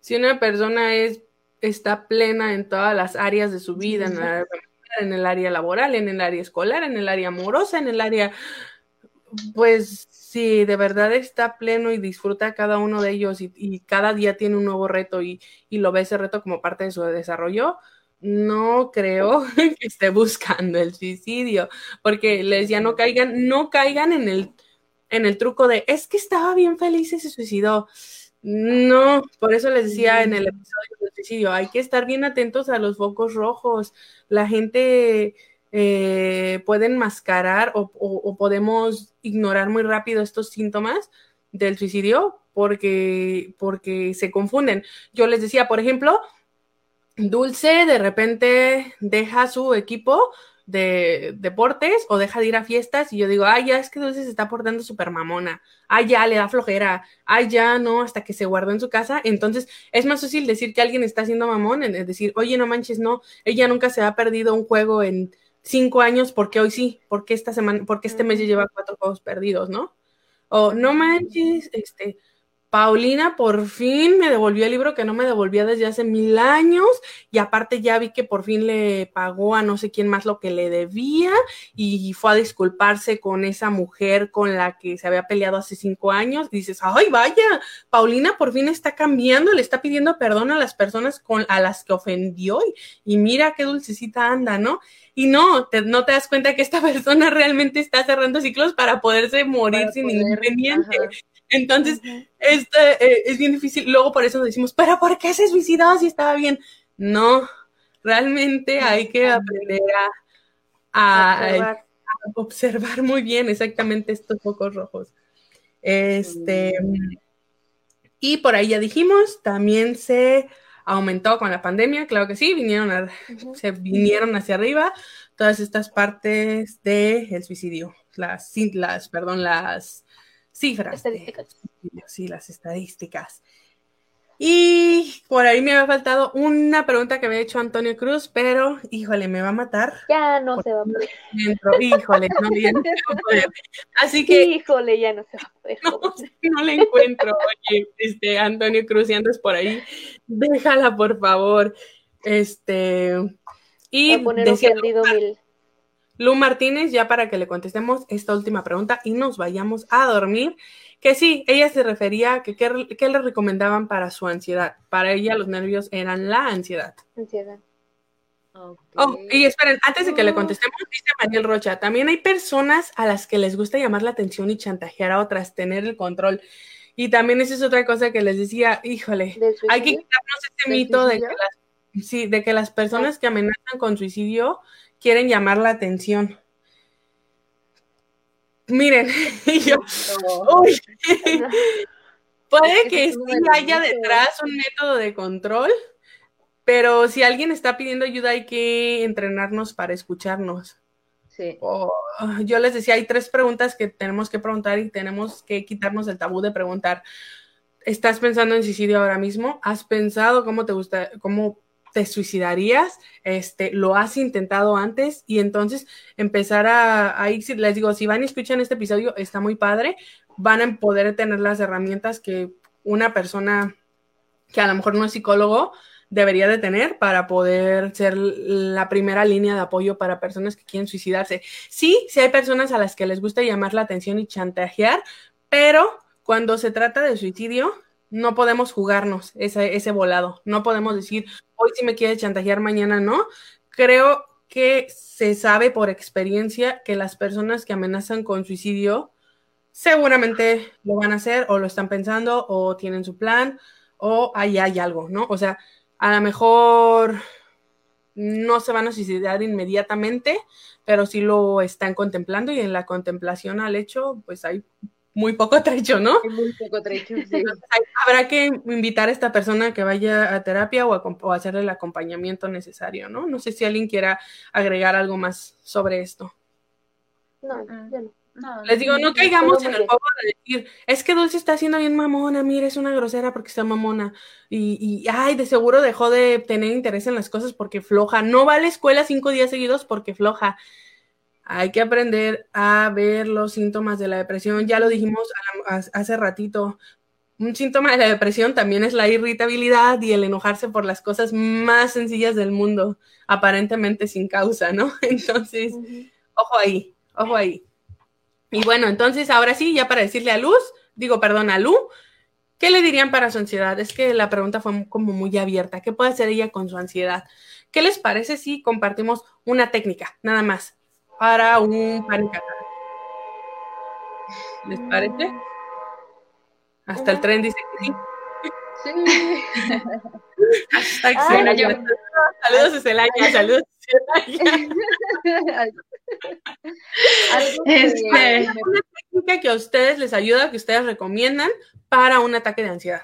[SPEAKER 1] si una persona es, está plena en todas las áreas de su vida, en, el área laboral, en el área escolar, en el área amorosa, en el área, pues si de verdad está pleno y disfruta cada uno de ellos y, cada día tiene un nuevo reto y, y, lo ve ese reto como parte de su desarrollo, no creo que esté buscando el suicidio, porque les decía, no caigan, no caigan en el, en el truco de, es que estaba bien feliz y se suicidó. No, por eso les decía en el episodio del suicidio, hay que estar bien atentos a los focos rojos. La gente eh, puede enmascarar o, o, podemos ignorar muy rápido estos síntomas del suicidio porque, porque se confunden. Yo les decía, por ejemplo, Dulce de repente deja su equipo de deportes o deja de ir a fiestas y yo digo, ay, ya es que Dulce se está portando súper mamona, ay, ya le da flojera, ay, ya no, hasta que se guardó en su casa. Entonces es más fácil decir que alguien está haciendo mamón, es decir, oye, no manches, no, ella nunca se ha perdido un juego en cinco años, porque hoy sí? porque esta semana, porque este mes ya lleva cuatro juegos perdidos, no? O no manches, este, Paulina por fin me devolvió el libro que no me devolvía desde hace mil años y aparte ya vi que por fin le pagó a no sé quién más lo que le debía y fue a disculparse con esa mujer con la que se había peleado hace cinco años. Y dices, ay, vaya, Paulina por fin está cambiando, le está pidiendo perdón a las personas con, a las que ofendió y, mira qué dulcecita anda, ¿no? Y no, no te das cuenta que esta persona realmente está cerrando ciclos para poderse morir sin ningún pendiente. Entonces, este, eh, es bien difícil. Luego por eso decimos, pero ¿por qué se suicidó si estaba bien? No, realmente hay que aprender a, observar. muy bien exactamente estos focos rojos. Este, y por ahí ya dijimos, también se aumentó con la pandemia, claro que sí, vinieron se vinieron hacia arriba todas estas partes del suicidio, las, las, perdón, las cifras. Estadísticas. sí, las estadísticas. Y por ahí me había faltado una pregunta que había hecho Antonio Cruz, pero híjole, me va a matar.
[SPEAKER 2] Ya no se va a poder.
[SPEAKER 1] híjole, no, ya no se va a poder. Así que.
[SPEAKER 2] Híjole, ya no se va a poder.
[SPEAKER 1] No, le encuentro. Oye, este, Antonio Cruz, si andas por ahí, déjala, por favor. Este. Y.
[SPEAKER 2] poner decía, mil.
[SPEAKER 1] Lu Martínez, ya para que le contestemos esta última pregunta y nos vayamos a dormir, que sí, ella se refería a que qué le recomendaban para su ansiedad. Para ella los nervios eran la ansiedad.
[SPEAKER 2] Ansiedad.
[SPEAKER 1] Oh, y esperen, antes de que le contestemos, dice Mariel Rocha, también hay personas a las que les gusta llamar la atención y chantajear a otras, tener el control. Y también esa es otra cosa que les decía, híjole, hay que quitarnos ese mito de que, las, sí, de que las personas que amenazan con suicidio quieren llamar la atención. Miren, yo, puede que sí haya detrás un método de control, pero si alguien está pidiendo ayuda hay que entrenarnos para escucharnos.
[SPEAKER 5] Sí.
[SPEAKER 1] yo les decía, hay tres preguntas que tenemos que preguntar y tenemos que quitarnos el tabú de preguntar. ¿Estás pensando en suicidio ahora mismo? ¿Has pensado cómo te gusta, cómo te suicidarías, este, lo has intentado antes y entonces empezar a, ahí les digo, si van y escuchan este episodio, está muy padre, van a poder tener las herramientas que una persona que a lo mejor no es psicólogo debería de tener para poder ser la primera línea de apoyo para personas que quieren suicidarse. Sí, sí hay personas a las que les gusta llamar la atención y chantajear, pero cuando se trata de suicidio, no podemos jugarnos ese, ese volado. No podemos decir, hoy sí me quieres chantajear, mañana no. Creo que se sabe por experiencia que las personas que amenazan con suicidio seguramente lo van a hacer o lo están pensando o tienen su plan o ahí hay algo, ¿no? O sea, a lo mejor no se van a suicidar inmediatamente, pero sí lo están contemplando y en la contemplación al hecho, pues hay muy poco trecho, ¿no?
[SPEAKER 5] Muy poco trecho, sí.
[SPEAKER 1] habrá que invitar a esta persona a que vaya a terapia o, a, hacerle el acompañamiento necesario, ¿no? No sé si alguien quiera agregar algo más sobre esto.
[SPEAKER 2] No, no.
[SPEAKER 1] Les digo, no caigamos en el juego de decir, es que Dulce está haciendo bien mamona, mira, es una grosera porque está mamona. Y, y, ay, de seguro dejó de tener interés en las cosas porque floja. No va a la escuela cinco días seguidos porque floja. Hay que aprender a ver los síntomas de la depresión. Ya lo dijimos hace ratito. Un síntoma de la depresión también es la irritabilidad y el enojarse por las cosas más sencillas del mundo, aparentemente sin causa, ¿no? Entonces, ojo ahí, ojo ahí. Y bueno, entonces ahora sí, ya para decirle a Luz, digo, perdón, a Lu, ¿qué le dirían para su ansiedad? Es que la pregunta fue como muy abierta. ¿Qué puede hacer ella con su ansiedad? ¿Qué les parece si compartimos una técnica, nada más, para un pánico? ¿Les parece? Hasta el tren dice que sí. Sí. Saludos a Celaya, saludos a Celaya. este, una técnica que a ustedes les ayuda, que ustedes recomiendan para un ataque de ansiedad.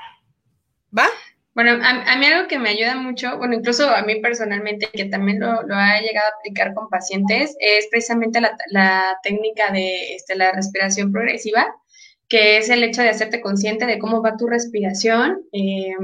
[SPEAKER 1] ¿Va?
[SPEAKER 4] Bueno, a, mí algo que me ayuda mucho, bueno, incluso a mí personalmente, que también lo, ha llegado a aplicar con pacientes, es precisamente la, técnica de este, la respiración progresiva, que es el hecho de hacerte consciente de cómo va tu respiración. Eh,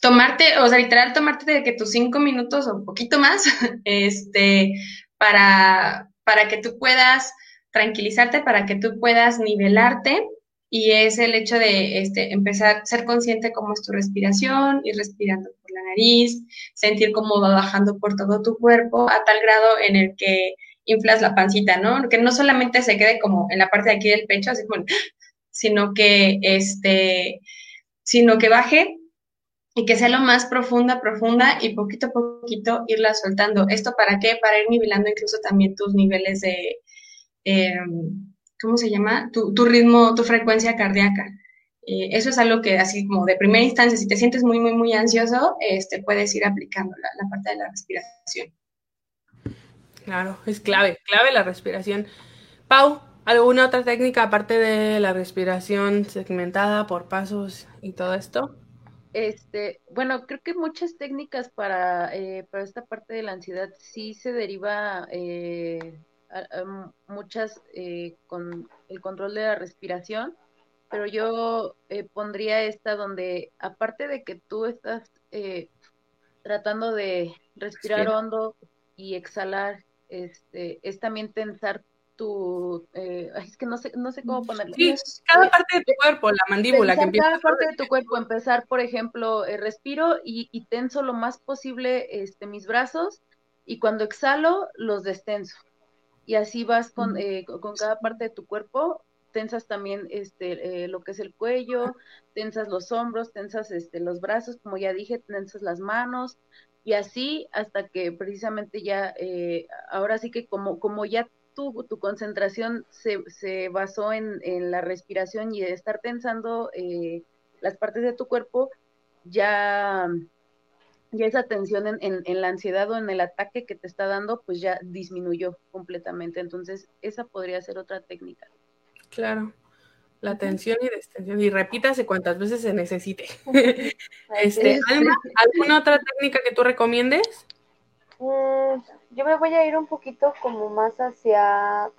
[SPEAKER 4] tomarte, o sea, literal, tomarte de que tus cinco minutos o un poquito más, este, para, para que tú puedas tranquilizarte, para que tú puedas nivelarte y es el hecho de este, empezar a ser consciente cómo es tu respiración, ir respirando por la nariz, sentir cómo va bajando por todo tu cuerpo a tal grado en el que inflas la pancita, ¿no? Que no solamente se quede como en la parte de aquí del pecho, así como, sino que este, sino que baje y que sea lo más profunda, profunda y poquito a poquito irla soltando. ¿Esto para qué? Para ir nivelando incluso también tus niveles de, em, ¿cómo se llama? Tu, ritmo, tu frecuencia cardíaca. Eh, eso es algo que así como de primera instancia, si te sientes muy, muy, muy ansioso, este, puedes ir aplicando la, la parte de la respiración.
[SPEAKER 1] Claro, es clave, clave la respiración. Pau, ¿alguna otra técnica aparte de la respiración segmentada por pasos y todo esto?
[SPEAKER 5] Este, bueno, creo que muchas técnicas para, eh, para esta parte de la ansiedad sí se deriva eh, muchas eh, con el control de la respiración, pero yo pondría esta donde, aparte de que tú estás tratando de respirar hondo y exhalar, este, es también tensar tu, eh, es que no sé, no sé cómo ponerlo.
[SPEAKER 1] Sí, cada parte de tu cuerpo, la mandíbula que empieza.
[SPEAKER 5] Cada parte de tu cuerpo, empezar, por ejemplo, eh, respiro y, y, tenso lo más posible este, mis brazos y cuando exhalo los destenso. Y así vas con, eh, con cada parte de tu cuerpo, tensas también este, lo que es el cuello, tensas los hombros, tensas este, los brazos, como ya dije, tensas las manos, y así hasta que precisamente ya, ahora sí que como, como ya tu, tu concentración se, se basó en, en, la respiración y de estar tensando eh, las partes de tu cuerpo, ya, ya esa tensión en, en, en, la ansiedad o en el ataque que te está dando, pues ya disminuyó completamente. Entonces, esa podría ser otra técnica.
[SPEAKER 1] Claro. La tensión y destensión. Y repítase cuantas veces se necesite. este, ¿Alguna otra técnica que tú recomiendes?
[SPEAKER 2] Mm, yo me voy a ir un poquito como más hacia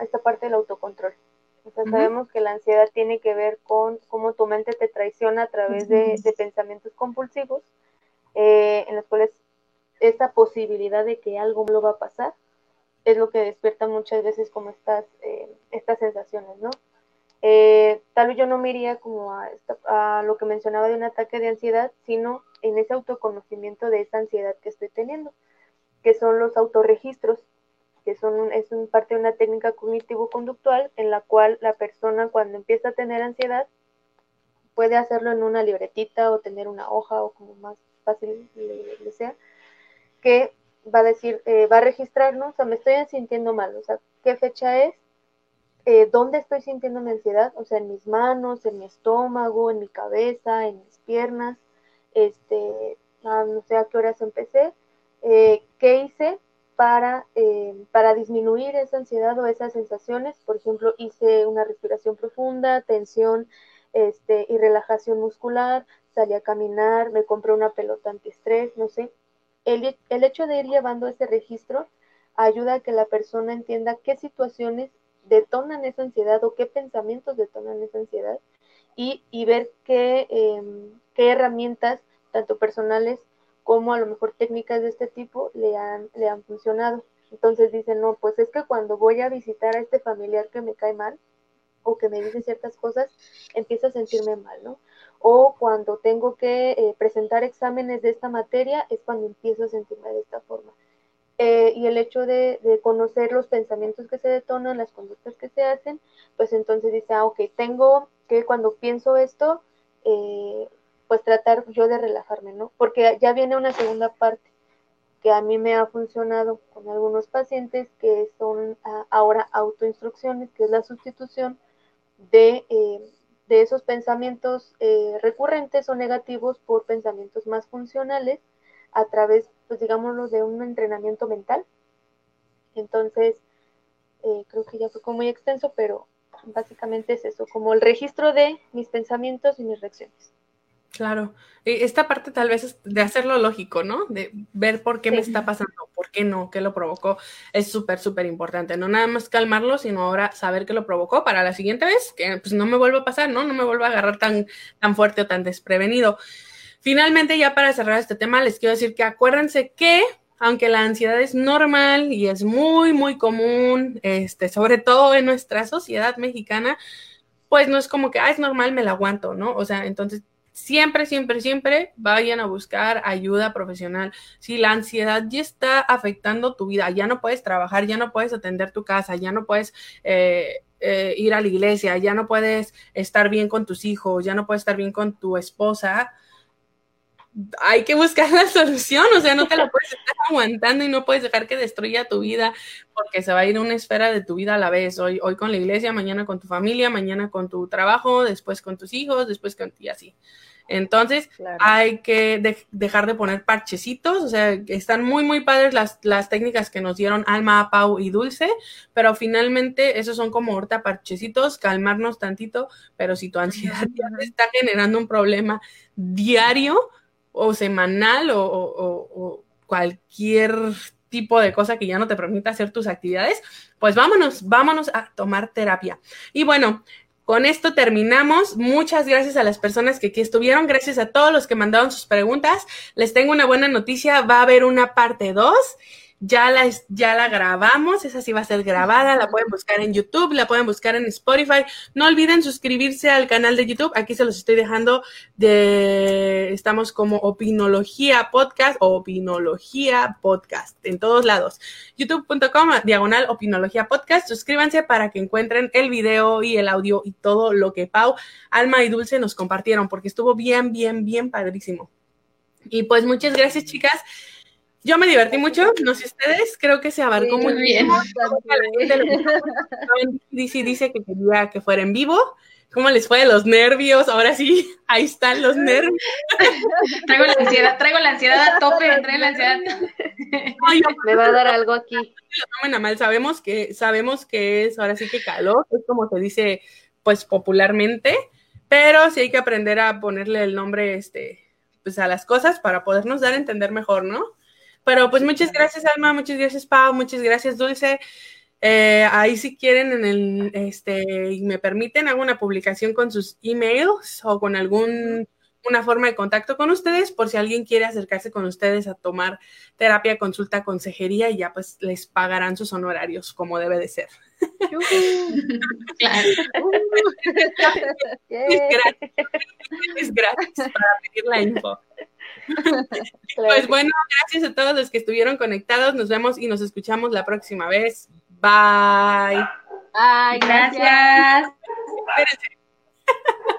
[SPEAKER 2] esta parte del autocontrol. O sea, sabemos que la ansiedad tiene que ver con cómo tu mente te traiciona a través de, pensamientos compulsivos, eh, en los cuales esta posibilidad de que algo lo va a pasar es lo que despierta muchas veces como estas, eh, estas sensaciones, ¿no? Eh, tal vez yo no me iría como a, lo que mencionaba de un ataque de ansiedad, sino en ese autoconocimiento de esa ansiedad que estoy teniendo que son los autorregistros, que son es un parte de una técnica cognitivo-conductual en la cual la persona cuando empieza a tener ansiedad puede hacerlo en una libretita o tener una hoja o como más fácil le, sea, que va a decir, eh, va a registrar, ¿no? O sea, me estoy sintiendo mal, o sea, ¿qué fecha es? Eh, ¿Dónde estoy sintiendo mi ansiedad? O sea, en mis manos, en mi estómago, en mi cabeza, en mis piernas, este, no sé a qué horas empecé, eh, ¿qué hice para, eh, para disminuir esa ansiedad o esas sensaciones? Por ejemplo, hice una respiración profunda, tensión este, y relajación muscular, salí a caminar, me compré una pelota antiestrés, no sé. El, el hecho de ir llevando ese registro ayuda a que la persona entienda qué situaciones detonan esa ansiedad o qué pensamientos detonan esa ansiedad y, y ver qué, em, qué herramientas, tanto personales como a lo mejor técnicas de este tipo, le han, le han funcionado. Entonces dicen, no, pues es que cuando voy a visitar a este familiar que me cae mal o que me dice ciertas cosas, empiezo a sentirme mal, ¿no? O cuando tengo que eh, presentar exámenes de esta materia, es cuando empiezo a sentirme de esta forma. Eh, y el hecho de, conocer los pensamientos que se detonan, las conductas que se hacen, pues entonces dice, ah, ok, tengo que cuando pienso esto, eh, pues tratar yo de relajarme, ¿no? Porque ya viene una segunda parte que a mí me ha funcionado con algunos pacientes que son ah, ahora autoinstrucciones, que es la sustitución de, de esos pensamientos recurrentes o negativos por pensamientos más funcionales a través, pues digámoslo, de un entrenamiento mental. Entonces, eh, creo que ya fue como muy extenso, pero básicamente es eso, como el registro de mis pensamientos y mis reacciones.
[SPEAKER 1] Claro, e, esta parte tal vez es de hacerlo lógico, ¿no? De ver por qué me está pasando, por qué no, qué lo provocó, es súper, súper importante. No nada más calmarlo, sino ahora saber qué lo provocó para la siguiente vez, que pues no me vuelva a pasar, ¿no? No me vuelva a agarrar tan, tan fuerte o tan desprevenido. Finalmente, ya para cerrar este tema, les quiero decir que acuérdense que aunque la ansiedad es normal y es muy, muy común, este, sobre todo en nuestra sociedad mexicana, pues no es como que, ah, es normal, me la aguanto, ¿no? O sea, entonces siempre, siempre, siempre vayan a buscar ayuda profesional. Si la ansiedad ya está afectando tu vida, ya no puedes trabajar, ya no puedes atender tu casa, ya no puedes eh, eh, ir a la iglesia, ya no puedes estar bien con tus hijos, ya no puedes estar bien con tu esposa, hay que buscar la solución, o sea, no te lo puedes estar aguantando y no puedes dejar que destruya tu vida porque se va a ir una esfera de tu vida a la vez, hoy, hoy con la iglesia, mañana con tu familia, mañana con tu trabajo, después con tus hijos, después con ti así. Entonces, hay que dejar de poner parchecitos, o sea, están muy, muy padres las, las técnicas que nos dieron Alma, Pau y Dulce, pero finalmente esos son como ahorita parchecitos, calmarnos tantito, pero si tu ansiedad ya te está generando un problema diario, o semanal o, cualquier tipo de cosa que ya no te permita hacer tus actividades, pues vámonos, vámonos a tomar terapia. Y bueno, con esto terminamos. Muchas gracias a las personas que aquí estuvieron. Gracias a todos los que mandaron sus preguntas. Les tengo una buena noticia. Va a haber una parte 2 ya la, ya la grabamos, esa sí va a ser grabada, la pueden buscar en YouTube, la pueden buscar en Spotify. No olviden suscribirse al canal de YouTube, aquí se los estoy dejando de, estamos como Opinología Podcast Opinología Podcast en todos lados. YouTube.com, diagonal Opinología Podcast, suscríbanse para que encuentren el video y el audio y todo lo que Pau, Alma y Dulce nos compartieron, porque estuvo bien, bien, bien padrísimo. Y pues muchas gracias, chicas. Yo me divertí mucho, no sé ustedes, creo que se abarcó muy bien. Dice, dice que quería que fuera en vivo. ¿Cómo les fue los nervios? Ahora sí, ahí están los nervios.
[SPEAKER 4] traigo la ansiedad, traigo la ansiedad a tope, traigo la ansiedad.
[SPEAKER 2] me va a dar algo aquí.
[SPEAKER 1] No tomen mal, sabemos que, sabemos que es ahora sí que calor, es como se dice, pues popularmente, pero sí hay que aprender a ponerle el nombre, este, pues a las cosas para podernos dar a entender mejor, ¿no? Pero pues muchas gracias, Alma, muchas gracias, Pau, muchas gracias, Dulce. Eh, ahí si quieren en el, este, y me permiten, hago una publicación con sus emails o con algún una forma de contacto con ustedes por si alguien quiere acercarse con ustedes a tomar terapia, consulta, consejería y ya pues les pagarán sus honorarios como debe de ser. Claro. es, gratis. es gratis para pedir la info. Pues bueno, gracias a todos los que estuvieron conectados. Nos vemos y nos escuchamos la próxima vez. Bye.
[SPEAKER 4] Bye, gracias. Espérense.